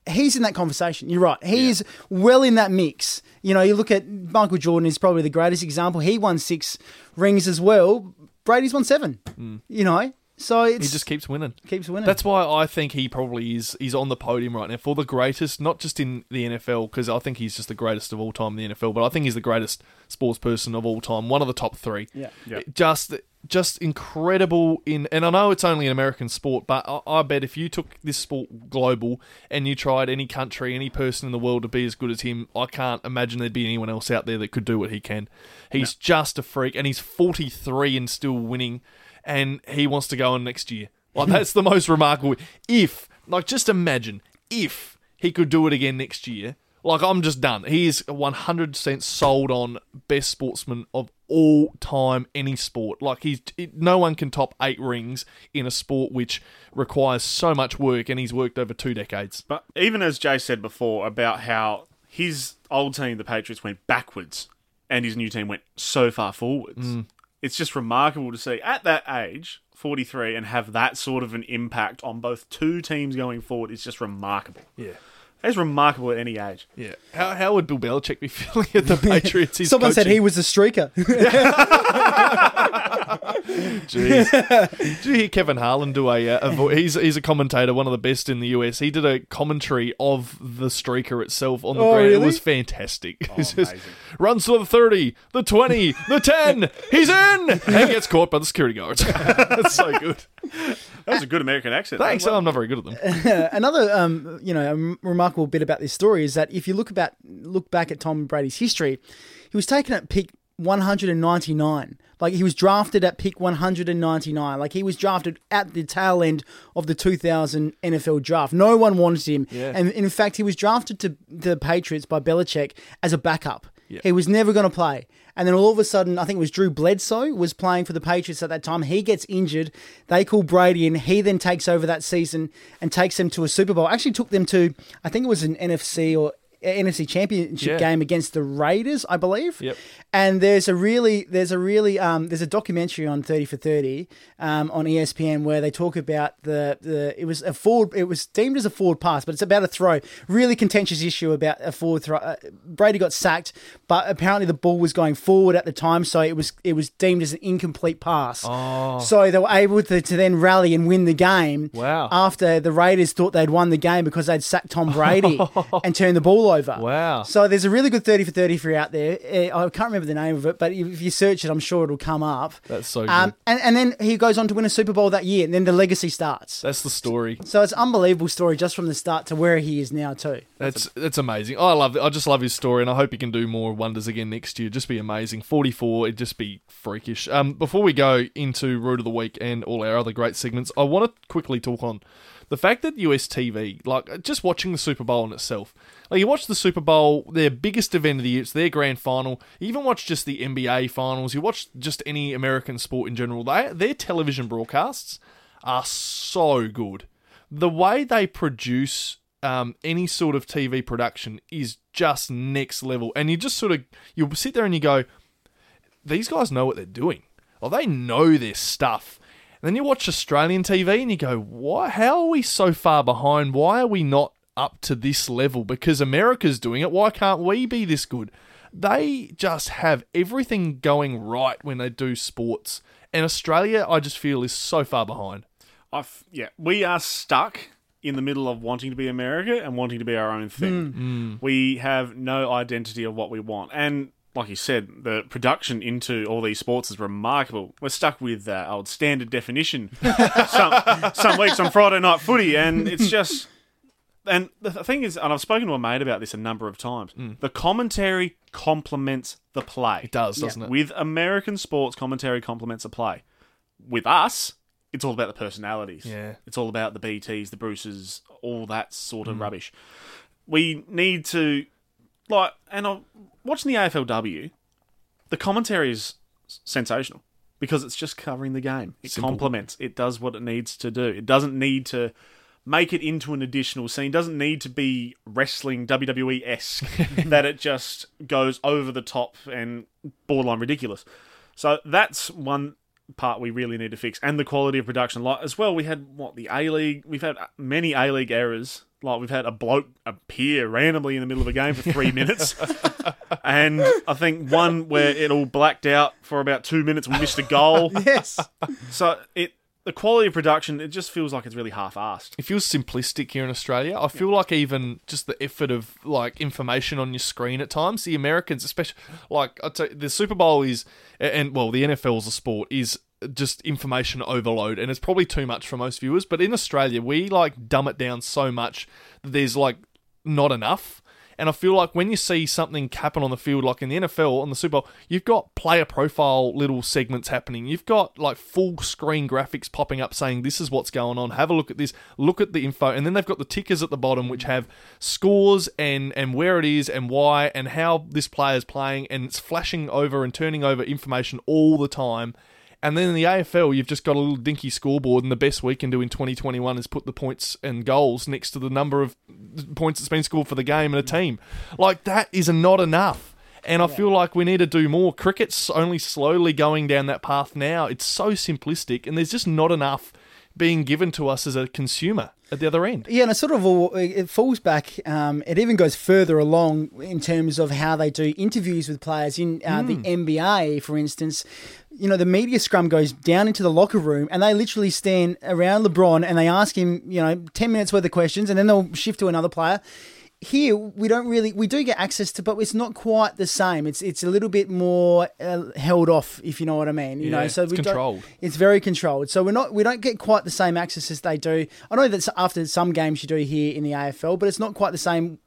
he's in that conversation. You're right. He is well in that mix. You know, you look at Michael Jordan is probably the greatest example. He won six rings as well. Brady's won seven. Hmm. You know, so it's He just keeps winning. keeps winning. That's why I think he probably is. He's on the podium right now for the greatest, not just in the NFL, because I think he's just the greatest of all time in the NFL. But I think he's the greatest sports person of all time. One of the top three. Yeah. Yeah. Just, just incredible in. And I know it's only an American sport, but I, I bet if you took this sport global and you tried any country, any person in the world to be as good as him, I can't imagine there'd be anyone else out there that could do what he can. He's just a freak, and he's forty three and still winning and he wants to go on next year. Like that's the most remarkable. If like just imagine if he could do it again next year. Like I'm just done. He is 100% sold on best sportsman of all time, any sport. Like he's it, no one can top eight rings in a sport which requires so much work, and he's worked over two decades. But even as Jay said before about how his old team, the Patriots, went backwards and his new team went so far forwards, mm. It's just remarkable to see at that age, 43, and have that sort of an impact on both two teams going forward. It's just remarkable. Yeah. It's remarkable at any age. Yeah. How, how would Bill Belichick be feeling at the Patriots? He's Someone said he was a streaker. Jeez. Did you hear Kevin Harlan do a, uh, a vo- he's he's a commentator, one of the best in the US. He did a commentary of the streaker itself on the Oh, ground. It really? was fantastic. It's just, amazing. runs to the 30, the 20, the 10. He's in. And gets caught by the security guards. That's so good. That was a good American accent. Thanks. I'm not very good at them. Another, um, you know, remarkable bit about this story is that if you look about look back at Tom Brady's history, he was taken at pick 199. Like he was drafted at pick 199. Like he was drafted at the tail end of the 2000 NFL draft. No one wanted him, Yeah. and in fact, he was drafted to the Patriots by Belichick as a backup. Yeah. He was never going to play. And then all of a sudden, I think it was Drew Bledsoe was playing for the Patriots at that time. He gets injured. They call Brady in. He then takes over that season and takes them to a Super Bowl. Actually, took them to I think it was an NFC or NFC Championship Yeah. game against the Raiders, I believe. Yep. And there's a really, there's a really, um, there's a documentary on Thirty for Thirty um, on ESPN where they talk about the the it was a forward, it was deemed as a forward pass, but it's about a throw. Really contentious issue about a forward throw. Uh, Brady got sacked, but apparently the ball was going forward at the time, so it was it was deemed as an incomplete pass. Oh. So they were able to, to then rally and win the game. Wow. After the Raiders thought they'd won the game because they'd sacked Tom Brady and turned the ball over. Wow. So there's a really good 30 for 30 for out there. Uh, I can't remember the name of it, but if you search it, I'm sure it'll come up. That's so good. Um, and, and then he goes on to win a Super Bowl that year, and then the legacy starts. That's the story. So it's an unbelievable story just from the start to where he is now too. That's that's amazing. I love it. I just love his story, and I hope he can do more wonders again next year. Just be amazing. Forty four, it'd just be freakish. Um, before we go into root of the week and all our other great segments, I want to quickly talk on the fact that US TV, like just watching the Super Bowl in itself, like you watch the Super Bowl, their biggest event of the year, it's their grand final. You even watch just the NBA finals. You watch just any American sport in general. They their television broadcasts are so good. The way they produce um, any sort of TV production is just next level. And you just sort of you sit there and you go, these guys know what they're doing. Or they know their stuff. And then you watch Australian TV and you go, why? How are we so far behind? Why are we not up to this level? Because America's doing it. Why can't we be this good? They just have everything going right when they do sports. And Australia, I just feel, is so far behind. I f- yeah, we are stuck in the middle of wanting to be America and wanting to be our own thing. We have no identity of what we want, and like you said, the production into all these sports is remarkable. We're stuck with uh, old standard definition some some weeks on Friday night footy, and it's just. And the thing is, and I've spoken to a mate about this a number of times. Hmm. The commentary complements the play. It does, doesn't it? With American sports, commentary complements the play. With us, it's all about the personalities. Yeah. It's all about the BTs, the Bruces, all that sort of hmm. rubbish. We need to, like, and I'm watching the AFLW, the commentary is sensational because it's just covering the game. It Simple. complements, it does what it needs to do. It doesn't need to make it into an additional scene, doesn't need to be wrestling WWE esque, that it just goes over the top and borderline ridiculous. So that's one part we really need to fix, and the quality of production. Like as well, we had what the A League. We've had many A League errors Like we've had a bloke appear randomly in the middle of a game for three minutes, and I think one where it all blacked out for about two minutes. We missed a goal. Yes. So it the quality of production it just feels like it's really half-assed. It feels simplistic here in Australia. I feel like even just the effort of like information on your screen at times, the Americans, especially like I you, the Super Bowl is, and well, the NFL's a sport is just information overload, and it's probably too much for most viewers. But in Australia, we like dumb it down so much that there's like not enough. And I feel like when you see something happen on the field, like in the NFL, on the Super Bowl, you've got player profile little segments happening. You've got like full screen graphics popping up saying, this is what's going on. Have a look at this. Look at the info. And then they've got the tickers at the bottom, which have scores and, and where it is and why and how this player is playing. And it's flashing over and turning over information all the time. And then in the AFL, you've just got a little dinky scoreboard, and the best we can do in 2021 is put the points and goals next to the number of points that's been scored for the game and a team. Like, that is not enough. And I feel like we need to do more. Cricket's only slowly going down that path now. It's so simplistic, and there's just not enough being given to us as a consumer at the other end. Yeah, and it sort of all, it falls back. Um, it even goes further along in terms of how they do interviews with players in uh, the NBA, for instance. You know, the media scrum goes down into the locker room, and they literally stand around LeBron and they ask him, you know, ten minutes worth of questions, and then they'll shift to another player. Here we don't really we do get access to, but it's not quite the same. It's it's a little bit more uh, held off, if you know what I mean. You Yeah, know, so it's we don't- controlled. it's very controlled. So we're not we don't get quite the same access as they do. I know that after some games you do here in the AFL, but it's not quite the same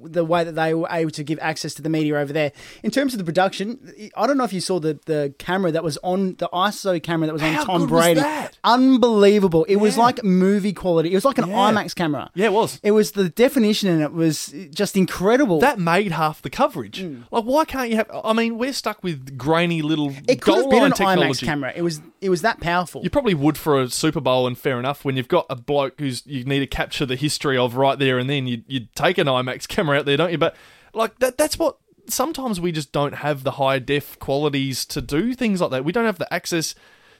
the way that they were able to give access to the media over there. In terms of the production, I don't know if you saw the, the camera that was on the ISO camera that was on How Tom Brady. that? Unbelievable. It was like movie quality. It was like an Yeah. IMAX camera. Yeah, it was. It was the definition in it was just incredible. That made half the coverage. Mm. Like, why can't you have? I mean, we're stuck with grainy little it could have been an IMAX camera. It was it was that powerful. You probably would for a Super Bowl, and fair enough. When you've got a bloke who's you need to capture the history of right there and then, you you take an IMAX camera out there, don't you? But like that, that's what. Sometimes we just don't have the high def qualities to do things like that. We don't have the access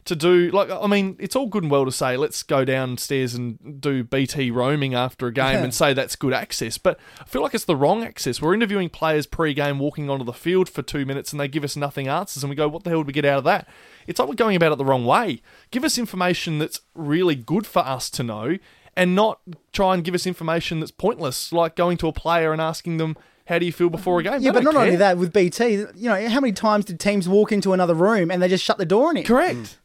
to do like. I mean, it's all good and well to say let's go downstairs and do BT roaming after a game and say that's good access, but I feel like it's the wrong access. We're interviewing players pre-game, walking onto the field for two minutes, and they give us nothing answers, and we go, "What the hell did we get out of that?" It's like we're going about it the wrong way. Give us information that's really good for us to know, and not try and give us information that's pointless, like going to a player and asking them, "How do you feel before a game?" yeah, They but not don't only that, with BT, you know, how many times did teams walk into another room and they just shut the door on it? Correct. Mm.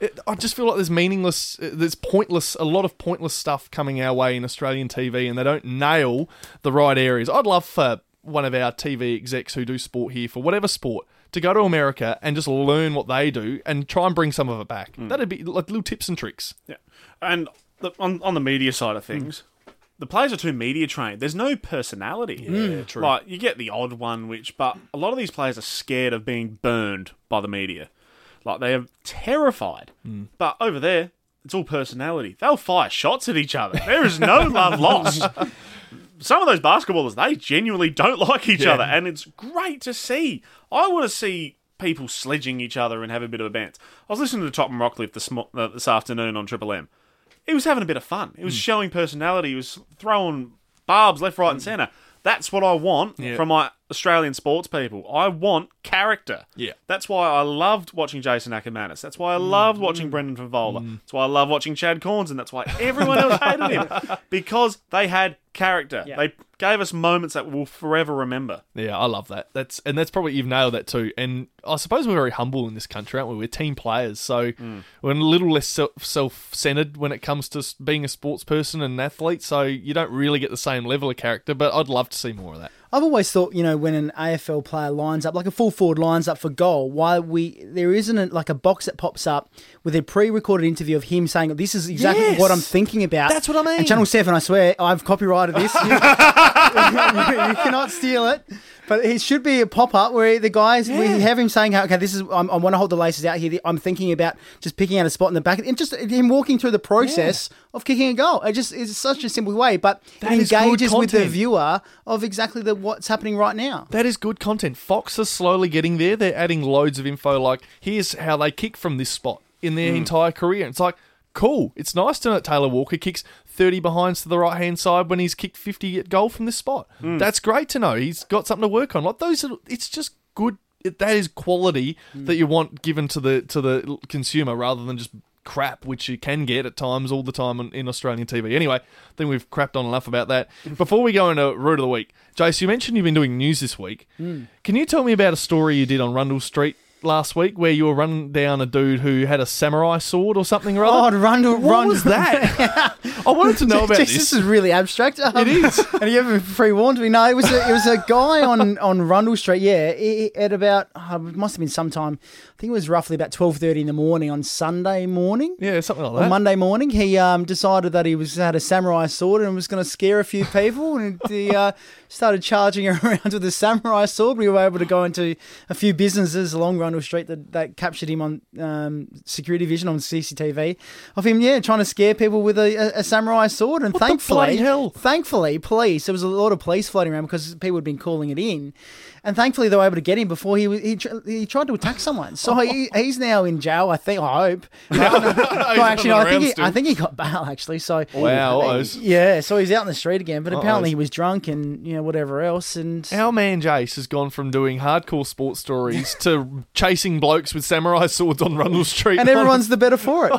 It, I just feel like there's meaningless, uh, there's pointless, a lot of pointless stuff coming our way in Australian TV, and they don't nail the right areas. I'd love for one of our TV execs who do sport here for whatever sport to go to America and just learn what they do and try and bring some of it back. Mm. That'd be like little tips and tricks. Yeah, and the, on on the media side of things, mm. the players are too media trained. There's no personality. Yeah, mm. true. Like you get the odd one, which but a lot of these players are scared of being burned by the media. Like they are terrified. But over there, it's all personality. They'll fire shots at each other. There is no love lost. Some of those basketballers, they genuinely don't like each Yeah. other, and it's great to see. I want to see people sledging each other and have a bit of a bant. I was listening to Tom Rockliff this, uh, this afternoon on Triple M. He was having a bit of fun. He Hmm. was showing personality. He was throwing barbs left, right, and centre. That's what I want Yeah. from my Australian sports people. I want character. Yeah. That's why I loved watching Jason Ackermanis. That's why I Mm. loved watching Brendan Fevola. That's why I love watching Chad Cornes, and that's why everyone else hated him because they had character. Yeah. They gave us moments that we'll forever remember. Yeah, I love that. That's and that's probably you've nailed that too. And I suppose we're very humble in this country, aren't we? We're team players, so we're a little less self centered when it comes to being a sports person and an athlete. So you don't really get the same level of character. But I'd love to see more of that. I've always thought, you know, when an AFL player lines up, like a full forward lines up for goal, why we there isn't a, like a box that pops up with a pre-recorded interview of him saying, "This is exactly Yes! what I'm thinking about." That's what I mean. And Channel Seven, I swear, I've copyrighted this. You, you cannot steal it. But it should be a pop up where the guys we have him saying, "Okay, this is I'm, I want to hold the laces out here. I'm thinking about just picking out a spot in the back, and just him walking through the process of kicking a goal. It just is such a simple way, but That it engages with the viewer of exactly the what's happening right now. That is good content. Fox is slowly getting there. They're adding loads of info. Like here's how they kick from this spot in their mm. entire career. It's like cool. It's nice to know that Taylor Walker kicks 30 behinds to the right hand side when he's kicked 50 at goal from this spot. Hmm. That's great to know. He's got something to work on. Like those, are, it's just good. It, that is quality hmm. that you want given to the to the consumer rather than just crap, which you can get at times all the time on, in Australian TV. Anyway, I think we've crapped on enough about that. Before we go into root of the week, Jace, you mentioned you've been doing news this week. Hmm. Can you tell me about a story you did on Rundle Street last week where you were running down a dude who had a samurai sword or something or other. Oh, other? Rundle, what Rundle. was that? I wanted to know about this. this is really abstract. Um, It is. and you haven't pre-warned me. No, it was a, it was a guy on, on Rundle Street. Yeah, at about uh, it must have been sometime. I think it was roughly about twelve thirty in the morning on Sunday morning. yeah, something like On that. Monday morning, he um, decided that he was had a samurai sword and was going to scare a few people, and he uh, started charging around with a samurai sword. We were able to go into a few businesses along Rundle Street that, that captured him on um, security vision on CCTV of him, yeah, trying to scare people with a, a, a samurai sword. And What thankfully, hell? thankfully, police there was a lot of police floating around because people had been calling it in. And thankfully, they were able to get him before he was- he, he tried to attack someone. So he, he's now in jail. I think. I hope. no, actually, no, I think he, still. I think he got bail. Actually, so Wow, think- yeah. So he's out in the street again. But apparently, Uh-ohs. he was drunk and you know whatever else. And Our man Jace has gone from doing hardcore sports stories to chasing blokes with samurai swords on Rundle Street. and everyone's the better for it.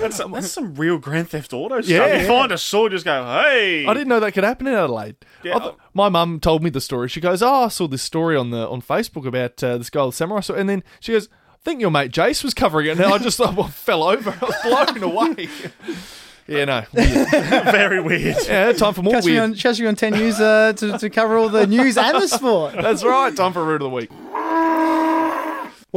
That's some, that's some real Grand Theft Auto stuff. Yeah. You find a sword, just go, hey. I didn't know that could happen in Adelaide. Yeah. I thought- my mum told me the story. She goes, "Oh, I saw this story on the on Facebook about uh, this guy with samurai sword," and then she goes, "I think your mate Jace was covering it." And I just I fell over. I was blown away. yeah, no. Weird. Very weird. Yeah, time for more Catch me weird. on, catch me on 10 News uh, to, to cover all the news and the sport. That's right. Time for root of the week.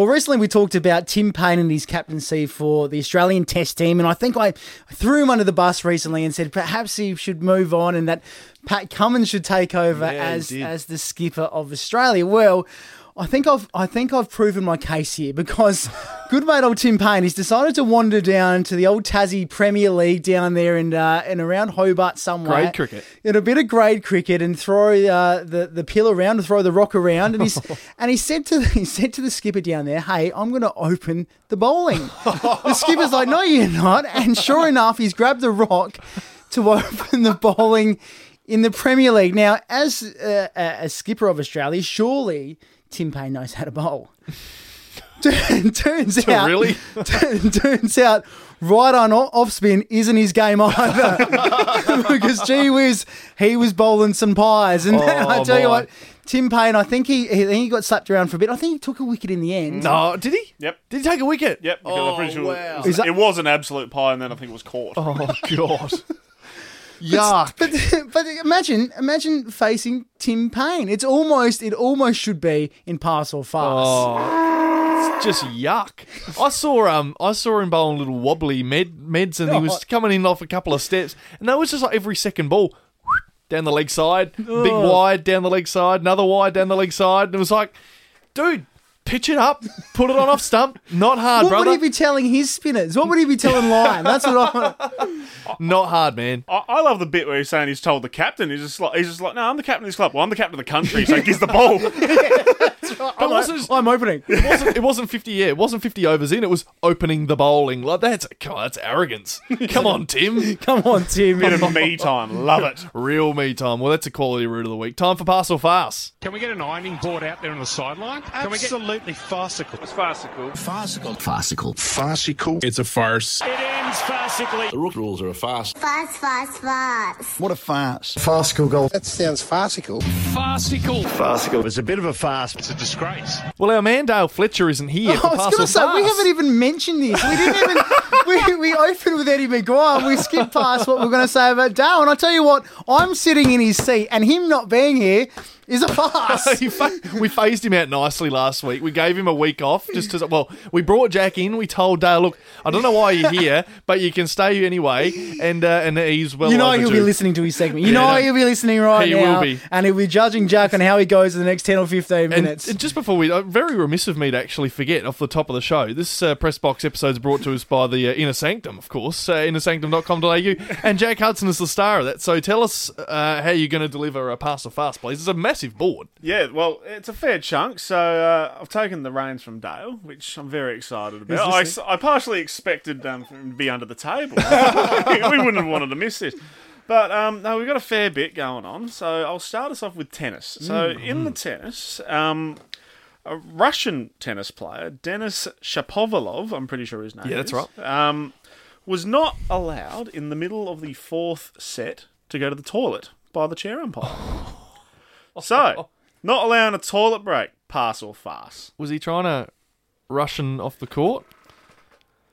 Well, recently we talked about Tim Paine and his captaincy for the Australian Test team, and I think I threw him under the bus recently and said perhaps he should move on and that Pat Cummins should take over Yeah, as as the skipper of Australia. Well. I think I've I think I've proven my case here because good mate old Tim Paine he's decided to wander down to the old Tassie Premier League down there and uh, and around Hobart somewhere. Grade cricket. In a bit of grade cricket and throw uh, the the pill around, and throw the rock around, and he's and he said to he said to the skipper down there, "Hey, I'm going to open the bowling." the skipper's like, "No, you're not," and sure enough, he's grabbed the rock to open the bowling in the Premier League. Now, as uh, a, a skipper of Australia, surely Tim Paine knows how to bowl. turns out, really? turns out, right on off spin isn't his game either. because gee whiz, he was bowling some pies, and I oh, tell you what, Tim Paine, I think he, he he got slapped around for a bit. I think he took a wicket in the end. No, did he? Yep. Did he take a wicket? Yep. Oh, I'm sure wow. it, was, that- it was an absolute pie, and then I think it was caught. Oh god. Yuck. But but imagine imagine facing Tim Paine. It's almost it almost should be in pass or fast. Oh, it's just yuck. I saw um I saw him bowling little wobbly med meds and he was coming in off a couple of steps and that was just like every second ball down the leg side, big wide down the leg side, another wide down the leg side, and it was like, dude, pitch it up, put it on off stump, not hard, bro. What brother, would he be telling his spinners? What would he be telling Lyon? That's what I. not hard, man. I, I love the bit where he's saying he's told the captain. He's just like, he's just like, no, I'm the captain of this club. Well, I'm the captain of the country, so he gives the ball. But it wasn't, I'm opening. it wasn't it wasn't fifty yeah, it wasn't fifty overs in, it was opening the bowling. Like that's come on, that's arrogance. Come on, Tim. Come on, Tim. Bit of me time. Love it. Real me time. Well, that's a quality route of the week. Time for pass or fast. Can we get an ironing board out there on the sideline? Can we get Absolutely farcical. It's farcical. Farcical. Farcical. Farcical. It's a farce. It ends farcically. The rook rules are a farce. Fast, fast, fast. What a farce. Farcical goal. That sounds farcical. Farcical. Farcical. It's a bit of a farce. It's a disgrace. Well, our man Dale Fletcher isn't here oh, I for was going to say we haven't even mentioned this. We didn't even. we, we opened with Eddie McGuire. and We skipped past what we're going to say about Dale. And I tell you what, I'm sitting in his seat, and him not being here is a farce. Fa- we phased him out nicely last week. We gave him a week off just to. Well, we brought Jack in. We told Dale, look, I don't know why you're here, but you can stay anyway. And uh, and he's well. you know he'll be listening to his segment. You Yeah, know no. he'll be listening right He now, will be. and he'll be judging Jack on how he goes in the next ten or fifteen minutes. and just before we, uh, very remiss of me to actually forget off the top of the show, this uh, press box episode is brought to us by the uh, Inner Sanctum, of course, uh, innersanctum.com.au, and Jack Hudson is the star of that. So tell us uh, how you're going to deliver a pass or fast, please. It's a massive board. Yeah, well, it's a fair chunk. So uh, I've taken the reins from Dale, which I'm very excited about. I, I partially expected um, him to be under the table. we wouldn't have wanted to miss this. But um, no, we've got a fair bit going on. So I'll start us off with tennis. So in the tennis, um, a Russian tennis player, Denis Shapovalov, I'm pretty sure his name Yeah, that's is, right. um, was not allowed in the middle of the fourth set to go to the toilet by the chair umpire. so, not allowing a toilet break, pass or farce. Was he trying to Russian off the court?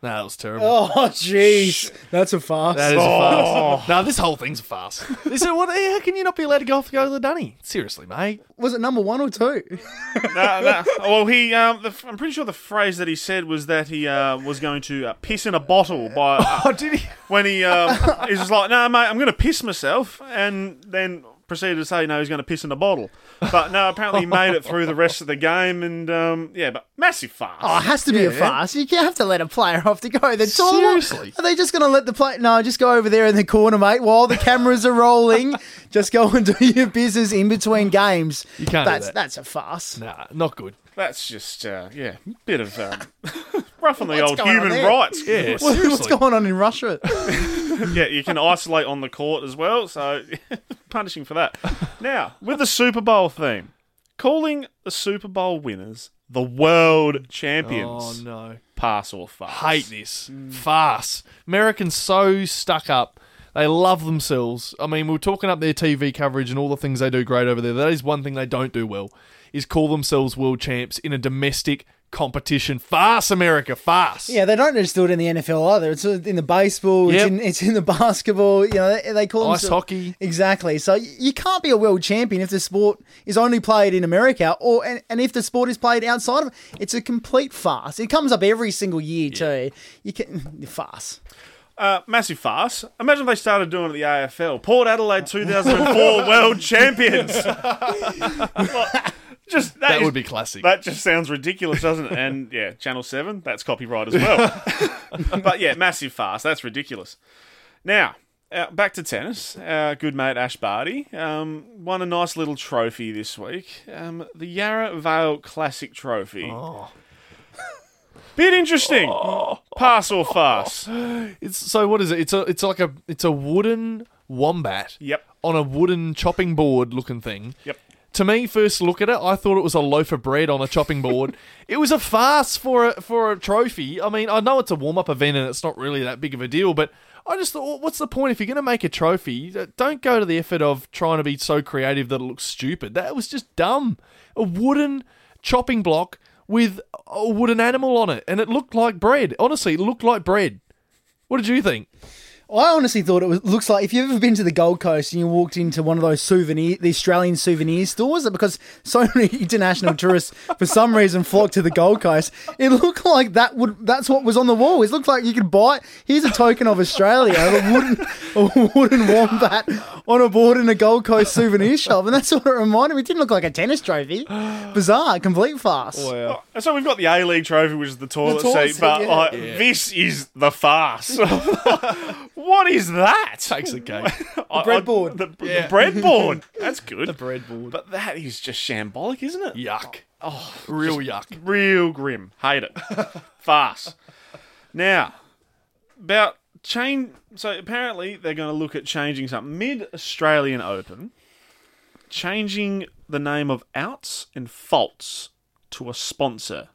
No, that was terrible. Oh, jeez. That's a farce. That is a farce. No, this whole thing's a farce. This is what? How can you not be allowed to go off to go to the dunny? Seriously, mate. Was it number one or two? no, no. Well, he. Um, the, I'm pretty sure the phrase that he said was that he uh, was going to uh, piss in a bottle by uh, Oh, did he? when he. Um, he's just like, no, mate, I'm going to piss myself, and then proceeded to say, no, he's going to piss in a bottle. But no, apparently he made it through the rest of the game, and um, yeah, but massive farce. Oh, it has to be a farce. You can't have to let a player off to go. The toilet. Seriously? Are they just going to let the player? No, just go over there in the corner, mate, while the cameras are rolling. just go and do your business in between games. You can't do That's that. that's a farce. Nah, not good. That's just, uh, yeah, bit of um, rough on the What's old going on human there? rights. Yeah, What- What's seriously. going on in Russia? Yeah, you can isolate on the court as well, so punishing for that. Now, with the Super Bowl theme, calling the Super Bowl winners the world champions. Oh champions. no. Pass or farce? hate this farce. Americans so stuck up. They love themselves. I mean, we're talking up their TV coverage and all the things they do great over there. That is one thing they don't do well. Is call themselves world champs in a domestic competition. Farce, America, farce. Yeah, they don't just do it in the NFL either. It's in the baseball. It's, Yep. in, it's in the basketball. You know, they, they call it Ice themselves- hockey. Exactly. So you can't be a world champion if the sport is only played in America, or and, and if the sport is played outside of. It's a complete farce. It comes up every single year too. You can farce. Uh, massive farce. Imagine if they started doing it at the AFL. Port Adelaide 2004 world champions. just that, That is- would be classic. That just sounds ridiculous, doesn't it? And yeah, Channel 7, that's copyright as well. but yeah, massive farce. That's ridiculous. Now, uh, back to tennis. Our good mate Ash Barty um, won a nice little trophy this week. Um, the Yarra Valley Classic Trophy. Bit interesting. Pass or farce? It's so what is it? It's a it's like a it's a wooden wombat. Yep. On a wooden chopping board looking thing. Yep. To me, first look at it, I thought it was a loaf of bread on a chopping board. it was a farce for a for a trophy. I mean, I know it's a warm up event and it's not really that big of a deal, but I just thought, what's the point if you're going to make a trophy? uh, Don't go to the effort of trying to be so creative that it looks stupid. That was just dumb. A wooden chopping block with a wooden animal on it, and it looked like bread. Honestly, it looked like bread. What did you think? I honestly thought it was, looks like if you've ever been to the Gold Coast and you walked into one of those souvenir, the Australian souvenir stores, because so many international tourists for some reason flock to the Gold Coast, it looked like that would that's what was on the wall. It looked like you could buy. Here's a token of Australia, a wooden a wooden wombat on a board in a Gold Coast souvenir shop, and that's what it reminded me. It didn't look like a tennis trophy. Bizarre, complete farce. Oh, So we've got the A League trophy, which is the toilet, toilet seat, seat, but yeah. like this is the farce. what is that? Takes a cake. I- I- breadboard. The, the breadboard. That's good. The breadboard. But that is just shambolic, isn't it? Yuck. Oh, real yuck. Real grim. Hate it. Farce. Now, about change. So apparently they're going to look at changing something mid Australian Open, changing the name of outs and faults to a sponsor.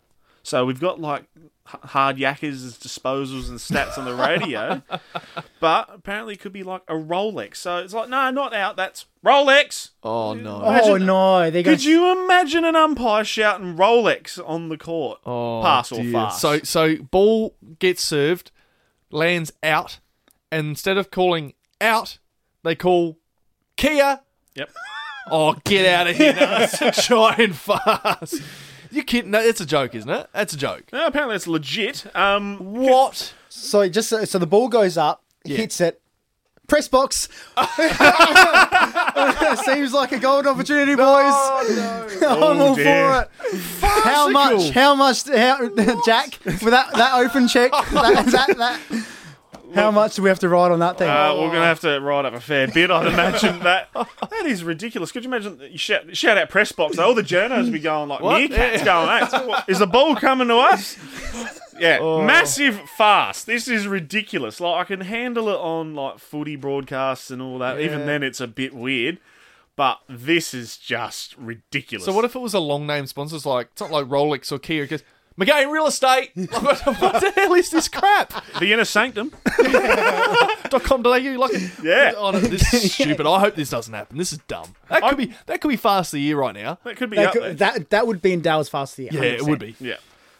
So we've got like hard yakkers as disposals and stats on the radio, but apparently it could be like a Rolex. So it's like, no, not out. That's Rolex. Oh no. Oh no, they're going Could you imagine an umpire shouting Rolex on the court? Oh, Pass or dear. fast? So so ball gets served, lands out, and instead of calling out, they call Kia. Yep. Oh, get out of here! No, it's a giant farce. You kidding? No, it's a joke, isn't it? That's a joke. No, apparently it's legit. Um, What? So just so, so the ball goes up, Yeah. hits it, press box. Seems like a golden opportunity, boys. I'm all dear. for it. How much? How much? How, Jack with that that open check? That, that, that, How much do we have to ride on that thing? Uh, we're going to have to ride up a fair bit, I'd imagine. that That is ridiculous. Could you imagine? You shout, shout out press box. All the journos be going like, What? meerkats going, "Hey, what, is the ball coming to us? Yeah, Oh. massive fast. This is ridiculous. Like, I can handle it on, like, footy broadcasts and all that. Even then, it's a bit weird. But this is just ridiculous. So what if it was a long name sponsors like it's not like Rolex or Kia? It goes McGain Real Estate. what the hell is this crap? The inner sanctum. dot com.au like Yeah. oh, no, this is stupid. I hope this doesn't happen. This is dumb. That could be that could be fast of the year right now. That could be that, up there. could- that that would be in Dale's fast of the year. Yeah, it would be. yeah.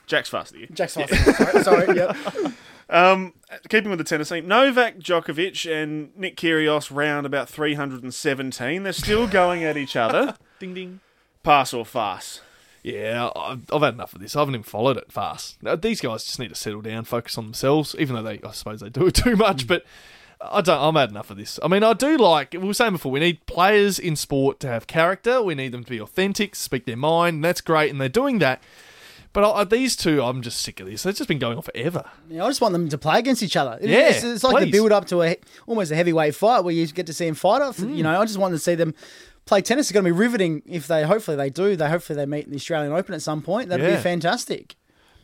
Jack's faster. You. Jack's fast. Sorry, sorry. Yep. Um, keeping with the tennis team, Novak Djokovic and Nick Kyrgios round about 317. They're still going at each other. Ding ding. Pass or fast? Yeah, I've, I've had enough of this. I haven't even followed it fast. Now, these guys just need to settle down, focus on themselves. Even though they, I suppose, they do it too much. But I don't. I'm had enough of this. I mean, I do like we were saying before. We need players in sport to have character. We need them to be authentic, speak their mind. And that's great, and they're doing that. But I, these two, I'm just sick of this. They've just been going on forever. Yeah, I just want them to play against each other. Yeah, it's, it's like the build up to a almost a heavyweight fight where you get to see them fight off. Mm. You know, I just want to see them play tennis. is going to be riveting if they. Hopefully they do. They hopefully they meet in the Australian Open at some point. That'd Yeah. be fantastic.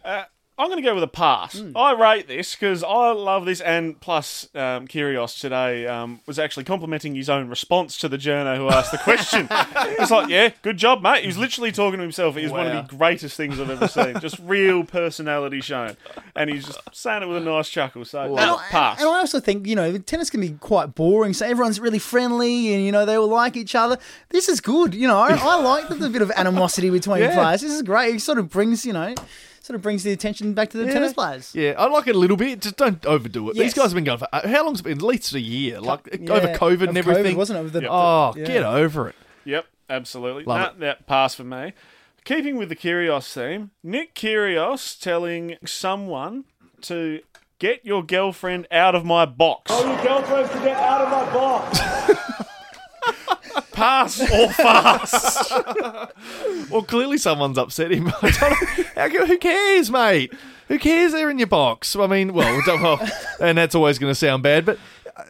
Uh, I'm going to go with a pass. Hmm. I rate this because I love this, and plus, um, Kyrgios today um, was actually complimenting his own response to the journo who asked the question. it's like, yeah, good job, mate. He was literally talking to himself. It was one of the greatest things I've ever seen. Just real personality shown, and he's just saying it with a nice chuckle. So, And I- pass. And I also think, you know, tennis can be quite boring. So everyone's really friendly and, you know, they all like each other. This is good. You know, I, I like the, there's a bit of animosity between Yeah. players. This is great. It sort of brings, you know, sort of brings the attention back to the tennis players. Yeah, I like it a little bit. Just don't overdo it. Yes. These guys have been going for uh, how long's it been? At least a year. Like Yeah, over COVID of and everything. wasn't it? With the- oh, yeah. get over it. Yep, absolutely. Love Nah, that pass for me. Keeping with the Kyrgios theme, Nick Kyrgios telling someone to get your girlfriend out of my box. Oh, your girlfriend to get out of my box. Pass or fast? Well, clearly someone's upset him. I don't know. Who cares, mate? Who cares? They're in your box. I mean, well, well and that's always going to sound bad, but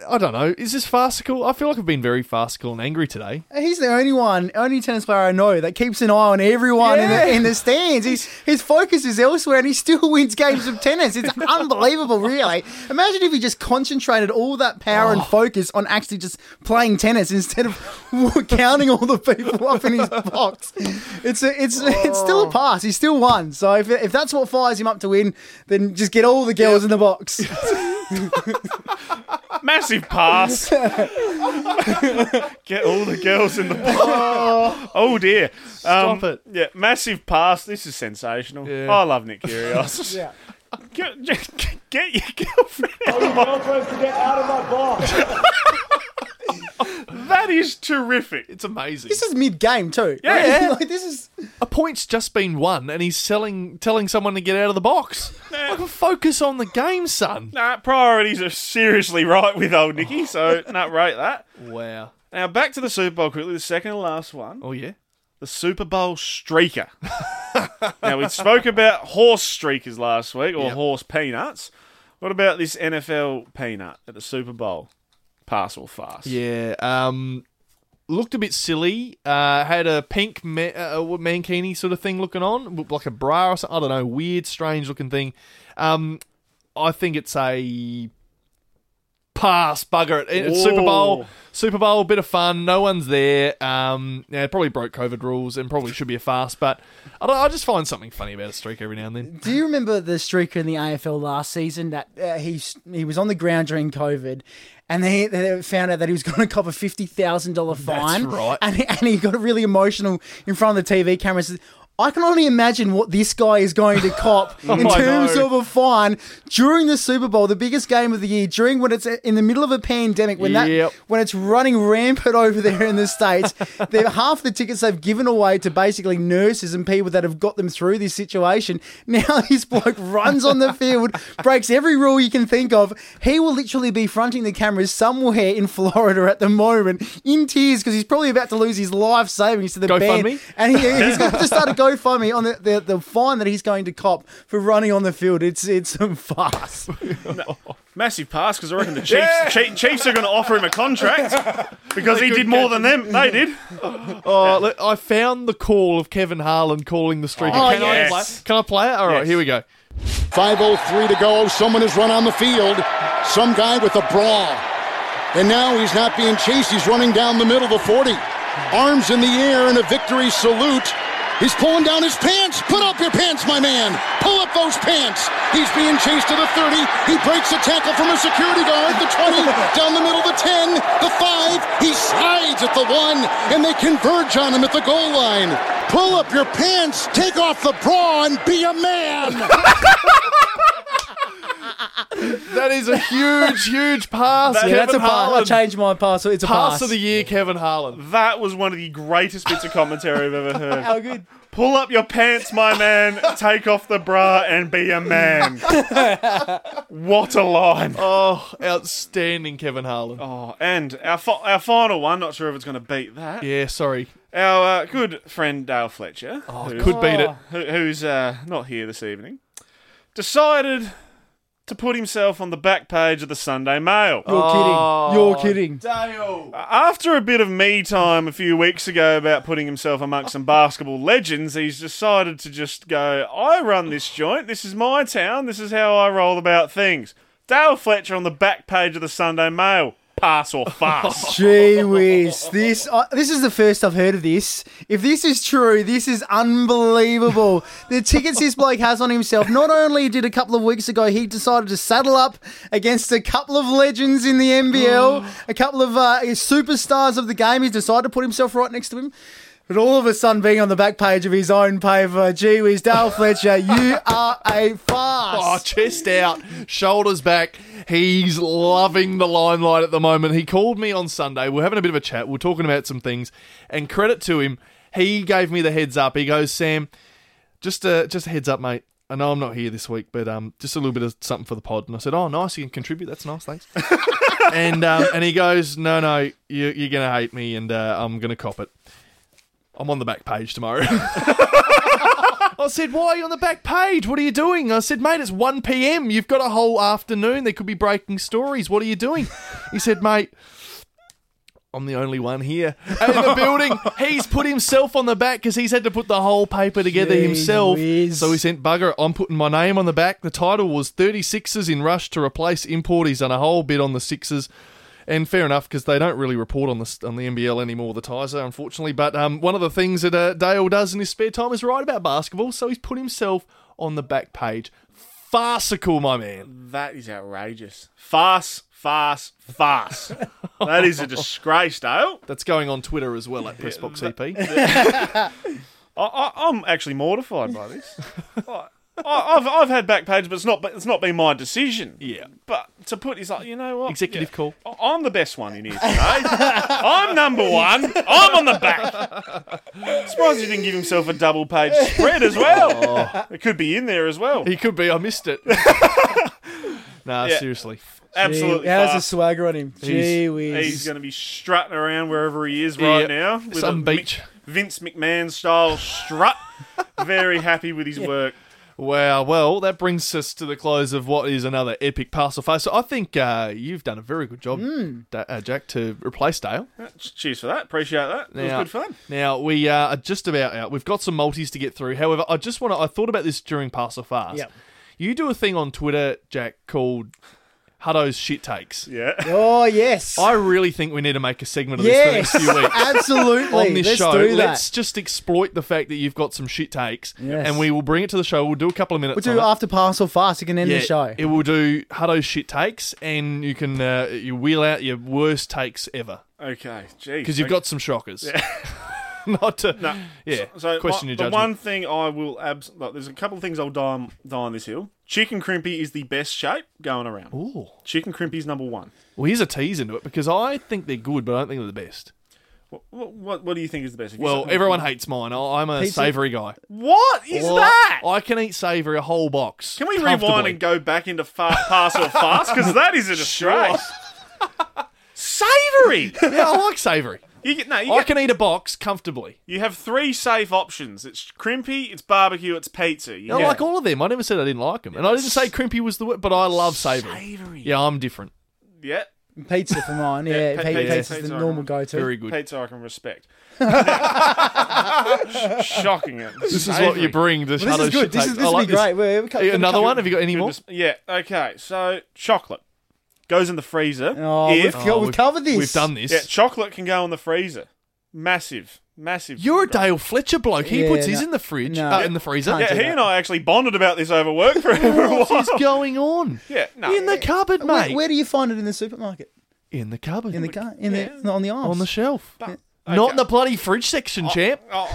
I- don't know. Is this farcical? I feel like I've been very farcical and angry today. He's the only one, only tennis player I know that keeps an eye on everyone in, Yeah. the, in the stands. He's, his focus is elsewhere and he still wins games of tennis. It's unbelievable, really. Imagine if he just concentrated all that power Oh. and focus on actually just playing tennis instead of counting all the people up in his box. It's a, it's it's still Oh. a pass. He still won. So if, if that's what fires him up to win, then just get all the girls in the box. Massive pass. Get all the girls in the box. Oh, dear. Stop um, it. Yeah, massive pass. This is sensational. Yeah. I love Nick Kyrgios. yeah. Get, get, get your girlfriend. Your girlfriend to get out of my box. That is terrific. It's amazing. This is mid game too. Yeah. like, this is a point's just been won, and he's selling, telling someone to get out of the box. Like, focus on the game, son. Nah, priorities are seriously right with old Nicky, so not rate that. Wow. Now back to the Super Bowl quickly, the second and last one. Oh yeah. The Super Bowl streaker. now we spoke about horse streakers last week, or Yep. horse peanuts. What about this NFL peanut at the Super Bowl? Pass or fast? Yeah. Um, looked a bit silly. Uh, had a pink ma- uh, mankini sort of thing looking on, looked like a bra or something. I don't know. Weird, strange looking thing. Um, I think it's a pass. Bugger it. It's Super Bowl. Super Bowl. Bit of fun. No one's there. Um, yeah, it probably broke COVID rules and probably should be a fast. But I, don't, I just find something funny about a streak every now and then. Do you remember the streaker in the AFL last season that uh, he he was on the ground during COVID, and they, they found out that he was going to cop a fifty thousand dollar fine. right. And he, and he got really emotional in front of the TV cameras. I can only imagine what this guy is going to cop oh, in I terms of a fine during the Super Bowl, the biggest game of the year, during when it's in the middle of a pandemic, when Yep. that when it's running rampant over there in the states. they're half the tickets they've given away to basically nurses and people that have got them through this situation. Now this bloke runs on the field, breaks every rule you can think of. He will literally be fronting the cameras somewhere in Florida at the moment in tears because he's probably about to lose his life savings to the GoFundMe? band. And he, he's going to start a so funny on the, the the fine that he's going to cop for running on the field. It's it's some farce. Massive pass because I reckon the Chiefs, Chief- Chiefs are going to offer him a contract because he did more than them. They did. Oh, look, I found the call of Kevin Harlan calling the streak. Oh, can, yes. I play, can I play it? All right, Yes. here we go. 5.03 to go. Someone has run on the field. Some guy with a bra. And now he's not being chased. He's running down the middle of the 40. Arms in the air in a victory salute. He's pulling down his pants. Put up your pants, my man. Pull up those pants. He's being chased to the 30. He breaks a tackle from a security guard. The 20, down the middle of the 10, the 5. He slides at the 1, and they converge on him at the goal line. Pull up your pants, take off the bra, and be a man. That is a huge, huge pass. That- Yeah, that's a Kevin pass. I Harlan. changed my pass. It's a Pass pass. of the year, Kevin Harlan. That was one of the greatest bits of commentary I've ever heard. How good. Pull up your pants, my man. Take off the bra and be a man. what a line. Oh, outstanding, Kevin Harlan. Oh, and our fi- our final one. Not sure if it's going to beat that. Yeah, sorry. Our uh, good friend Dale Fletcher, who- Could beat it. who, who's uh, not here this evening, decided to put himself on the back page of the Sunday Mail. You're Oh, kidding. You're kidding. Dale. After a bit of me time a few weeks ago about putting himself amongst some basketball legends, he's decided to just go, I run this joint, this is my town, this is how I roll about things. Dale Fletcher on the back page of the Sunday Mail. Pass or farce? Gee whiz. This, uh, this is the first I've heard of this. If this is true, this is unbelievable. the tickets this bloke has on himself. Not only did a couple of weeks ago he decided to saddle up against a couple of legends in the NBL, a couple of uh, superstars of the game, he's decided to put himself right next to him. But all of a sudden, being on the back page of his own paper, gee whiz, Dale Fletcher, you are a farce. Oh, chest out, shoulders back. He's loving the limelight at the moment. He called me on Sunday. We're having a bit of a chat. We're talking about some things, and credit to him, he gave me the heads up. He goes, Sam, just a just a heads up, mate. I know I'm not here this week, but um, just a little bit of something for the pod. And I said, oh, nice, you can contribute. That's nice, thanks. and um, and he goes, no, no, you, you're gonna hate me, and uh, I'm gonna cop it. I'm on the back page tomorrow. I said, Why are you on the back page? What are you doing? I said, Mate, it's 1 p.m. You've got a whole afternoon. There could be breaking stories. What are you doing? He said, Mate, I'm the only one here in the building. He's put himself on the back because he's had to put the whole paper together Gee himself. whiz. So he sent bugger. I'm putting my name on the back. The title was 36ers in rush to replace import. and a whole bit on the Sixers. And fair enough, because they don't really report on the on the NBL anymore, the Tizer, unfortunately. But um, one of the things that uh, Dale does in his spare time is write about basketball, so he's put himself on the back page. Farcical, my man. that is outrageous. Farce, farce, farce. that is a disgrace, Dale. That's going on Twitter as well at Pressbox EP. I, I, I'm actually mortified by this. I, I- I've, I've had back pages, but it's not it's not been my decision. Yeah. But to put is like, you know what? Executive Yeah. call. I- I'm the best one in here today. I'm number one. I'm on the back. Surprised he didn't give himself a double page spread as well. Oh. It could be in there as well. He could be. I missed it. nah, Yeah. seriously. Absolutely. How's the fast. swagger on him? Gee whiz. He's going to be strutting around wherever he is right Yeah. now. with Some a beach. Mick- Vince McMahon style strut. Very happy with his work. Wow. Well, that brings us to the close of what is another epic parcel face. So I think uh, you've done a very good job, Da- uh, Jack, to replace Dale. Cheers for that. Appreciate that. It was good fun. Now we uh, are just about out. We've got some multis to get through. However, I just want to. I thought about this during Parcel Fast. Yep. You do a thing on Twitter, Jack, called Hutto's shit takes. Yeah. Oh, yes. I really think we need to make a segment of this for the yes. next few weeks. Absolutely. on this Let's show, do that. let's just exploit the fact that you've got some shit takes, Yes. and we will bring it to the show. We'll do a couple of minutes. We'll do on it. after parcel fast. You can end yeah, the show. It will do Hutto's shit takes, and you can uh, you wheel out your worst takes ever Okay. Jeez. because you've got some shockers. Not to, No. yeah. So question my- your the one thing I will abs- like, there's a couple of things I'll die on, die on this hill. Chicken crimpy is the best shape going around. Ooh. Chicken crimpy's number one. Well, here's a tease into it because I think they're good, but I don't think they're the best. What, what, what do you think is the best? Have you Well, said- everyone hates mine. I- I'm a Pizza? savoury guy. What is Well, that? I can eat savoury a whole box. Can we rewind comfortably. and go back into fa- pass or fast? Because that is a disgrace. Savoury. Yeah, I like savoury. You get no. You, I get, can eat a box comfortably. you have three safe options. It's crimpy, it's barbecue, it's pizza. You I get- like all of them. I never said I didn't like them, and I didn't say crimpy was the word, but I love savoury. savoury. Yeah, I'm different. Yeah, Pizza for mine. Yeah, pe- pi- pizza- pizza's pizza, the I normal reckon. go to. Very good. pizza I can respect. Shocking it. This is what you bring to This is good. This is this will like be great. We're, we're co- gonna Another cover- one? Have you got any more? Yeah. Okay. So chocolate goes in the freezer. Oh, if we've, co- we've covered this. We've done this. yeah, chocolate can go in the freezer. Massive, massive. You're a Dale Fletcher bloke. He Yeah, puts his no. in the fridge, No. uh, in the freezer. Can't Yeah, do he that. and I actually bonded about this over work for, for a What while. is going on? Yeah, no. In the cupboard, mate. where do you find it in the supermarket? in the cupboard. In the car? In Yeah. the on the aisles? on the shelf. Okay. Not in the bloody fridge section, champ. Oh,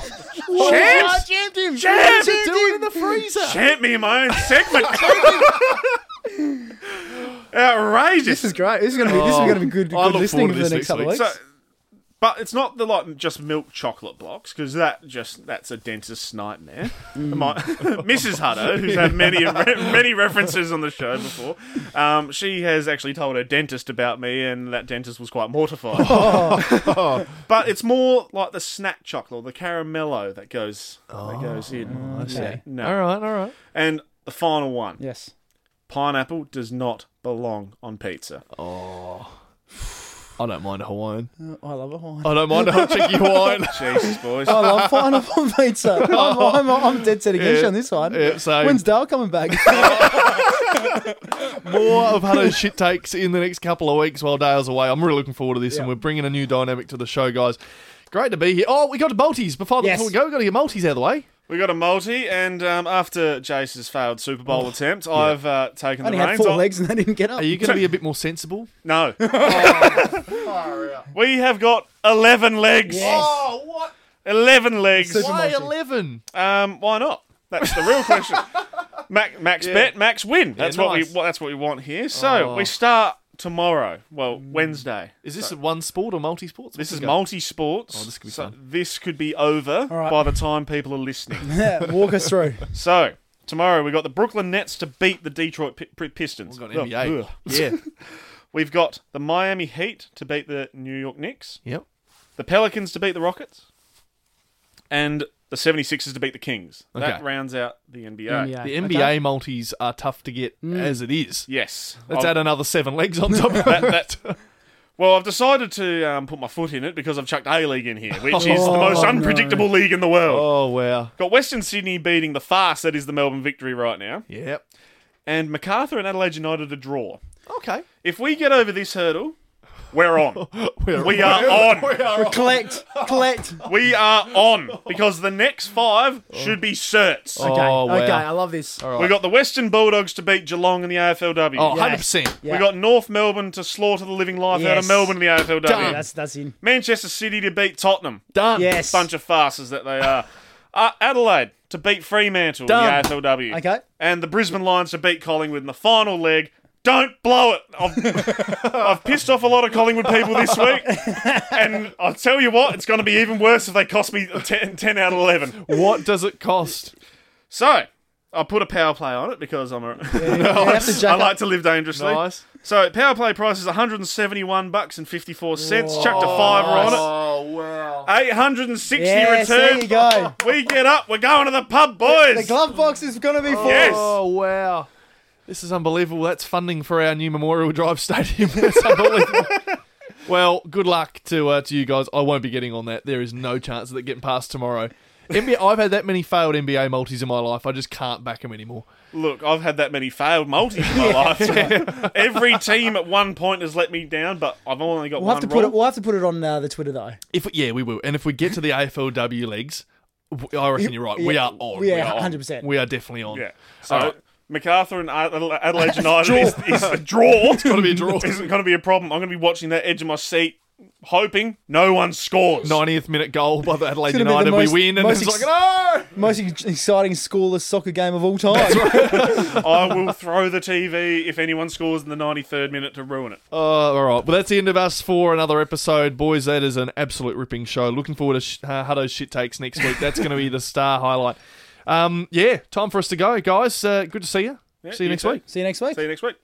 Oh, Champs! I jammed him! Champs! I Do jammed it in him! the freezer. Champ me in my own segment. Outrageous. This is great. This is going to be this is Oh, going to be good, good listening for the next couple of weeks. So, but it's not the like just milk chocolate blocks because that just that's a dentist's nightmare. Mm. My, Mrs. Hutto, who's had many many references on the show before, um, she has actually told her dentist about me, and that dentist was quite mortified. but it's more like the snack chocolate, or the caramello that goes that goes in. okay. No, All right, all right. and the final one: Yes. Pineapple does not belong on pizza. Oh. I don't mind a Hawaiian. Uh, I love a Hawaiian. I don't mind a hot cheeky Hawaiian. Jesus, boys. I love pineapple pizza. I'm, I'm, I'm dead set against you on this one. Yeah, same. When's Dale coming back? More of Hutto's shit takes in the next couple of weeks while Dale's away. I'm really looking forward to this, and we're bringing a new dynamic to the show, guys. Great to be here. Oh, we got to multis before, Yes. before we go. We got to get multis out of the way. We got a multi, and um, after Jace's failed Super Bowl attempt, I've uh, taken I the only had reins. four on- legs and they didn't get up. Are you going to be a bit more sensible? No. we have got 11 legs. Yes. Oh, what? 11 legs. Super Why multi. 11? Um, why not? That's the real question. Max, max bet, max win. That's what nice. we. What, that's what we want here. So Oh. we start tomorrow. Well, mm. Wednesday. Is this one sport or multi sports? This is multi sports. Oh, this could be so fun. This could be over right. by the time people are listening. Yeah, walk us through. so tomorrow we got the Brooklyn Nets to beat the Detroit Pi- Pi- Pistons. We've got NBA. Ugh. Yeah. We've got the Miami Heat to beat the New York Knicks, yep. the Pelicans to beat the Rockets, and the 76ers to beat the Kings. That rounds out the NBA. NBA. The Okay. NBA multis are tough to get as it is. Yes. Let's I've- add another seven legs on top of that, that. that, well, I've decided to um, put my foot in it because I've chucked A League in here, which is the Oh, most no. unpredictable league in the world. Oh, wow. Got Western Sydney beating the farce that is the Melbourne Victory right now, Yep. and Macarthur and Adelaide United a draw. Okay. If we get over this hurdle, we're on. We're, We are on. collect, collect. We are on because the next five should be certs. Okay, Oh, wow. okay, I love this. All right. We got the Western Bulldogs to beat Geelong in the AFLW. Oh, Yes. 100%. Yeah. We got North Melbourne to slaughter the living life out of Yes. Melbourne in the AFLW. Done. That's that's in. Manchester City to beat Tottenham. Done. Yes. Bunch of farces that they are. Uh, Adelaide to beat Fremantle Done. in the AFLW. Okay. And the Brisbane Lions to beat Collingwood in the final leg. Don't blow it. I've, I've pissed off a lot of Collingwood people this week. And I'll tell you what, it's going to be even worse if they cost me 10, 10 out of 11. What does it cost? So, I put a power play on it because I'm a. You have to I like to live dangerously. Nice. So power play price is 171 bucks and 54 cents. Chucked a fiver on it. Oh, wow. 860 Yes, there return. you go. We get up. We're going to the pub, boys. The glove box is going to be full. Yes. Oh, wow. This is unbelievable. That's funding for our new Memorial Drive Stadium. That's unbelievable. well, good luck to uh, to you guys. I won't be getting on that. There is no chance of it getting past tomorrow. NBA, I've had that many failed NBA multis in my life. I just can't back them anymore. Look, I've had that many failed multis in my life. Every team at one point has let me down, but I've only got We'll one have to wrong. put it. We'll have to put it on uh, the Twitter though. If yeah, we will. And if we get to the AFLW legs, w- I reckon you're right. We Yeah, are on. we are 100%. We are definitely on. yeah. So All right. MacArthur and Adelaide United is, is a draw. It's gotta be a draw. Isn't going to be a problem. I'm going to be watching that edge of my seat, hoping no one scores. 90th minute goal by the Adelaide It's gonna be the United. most- we win, and most it's ex- like, no! Most ex- exciting scoreless soccer game of all time. I will throw the TV if anyone scores in the 93rd minute to ruin it. Uh, all right. Well, that's the end of us for another episode. Boys, that is an absolute ripping show. Looking forward to sh- uh, Hutto's shit takes next week. That's going to be the star highlight. Um, yeah, time for us to go, guys. Uh, good to see you. see you you next too. week. See you next week. See you next week.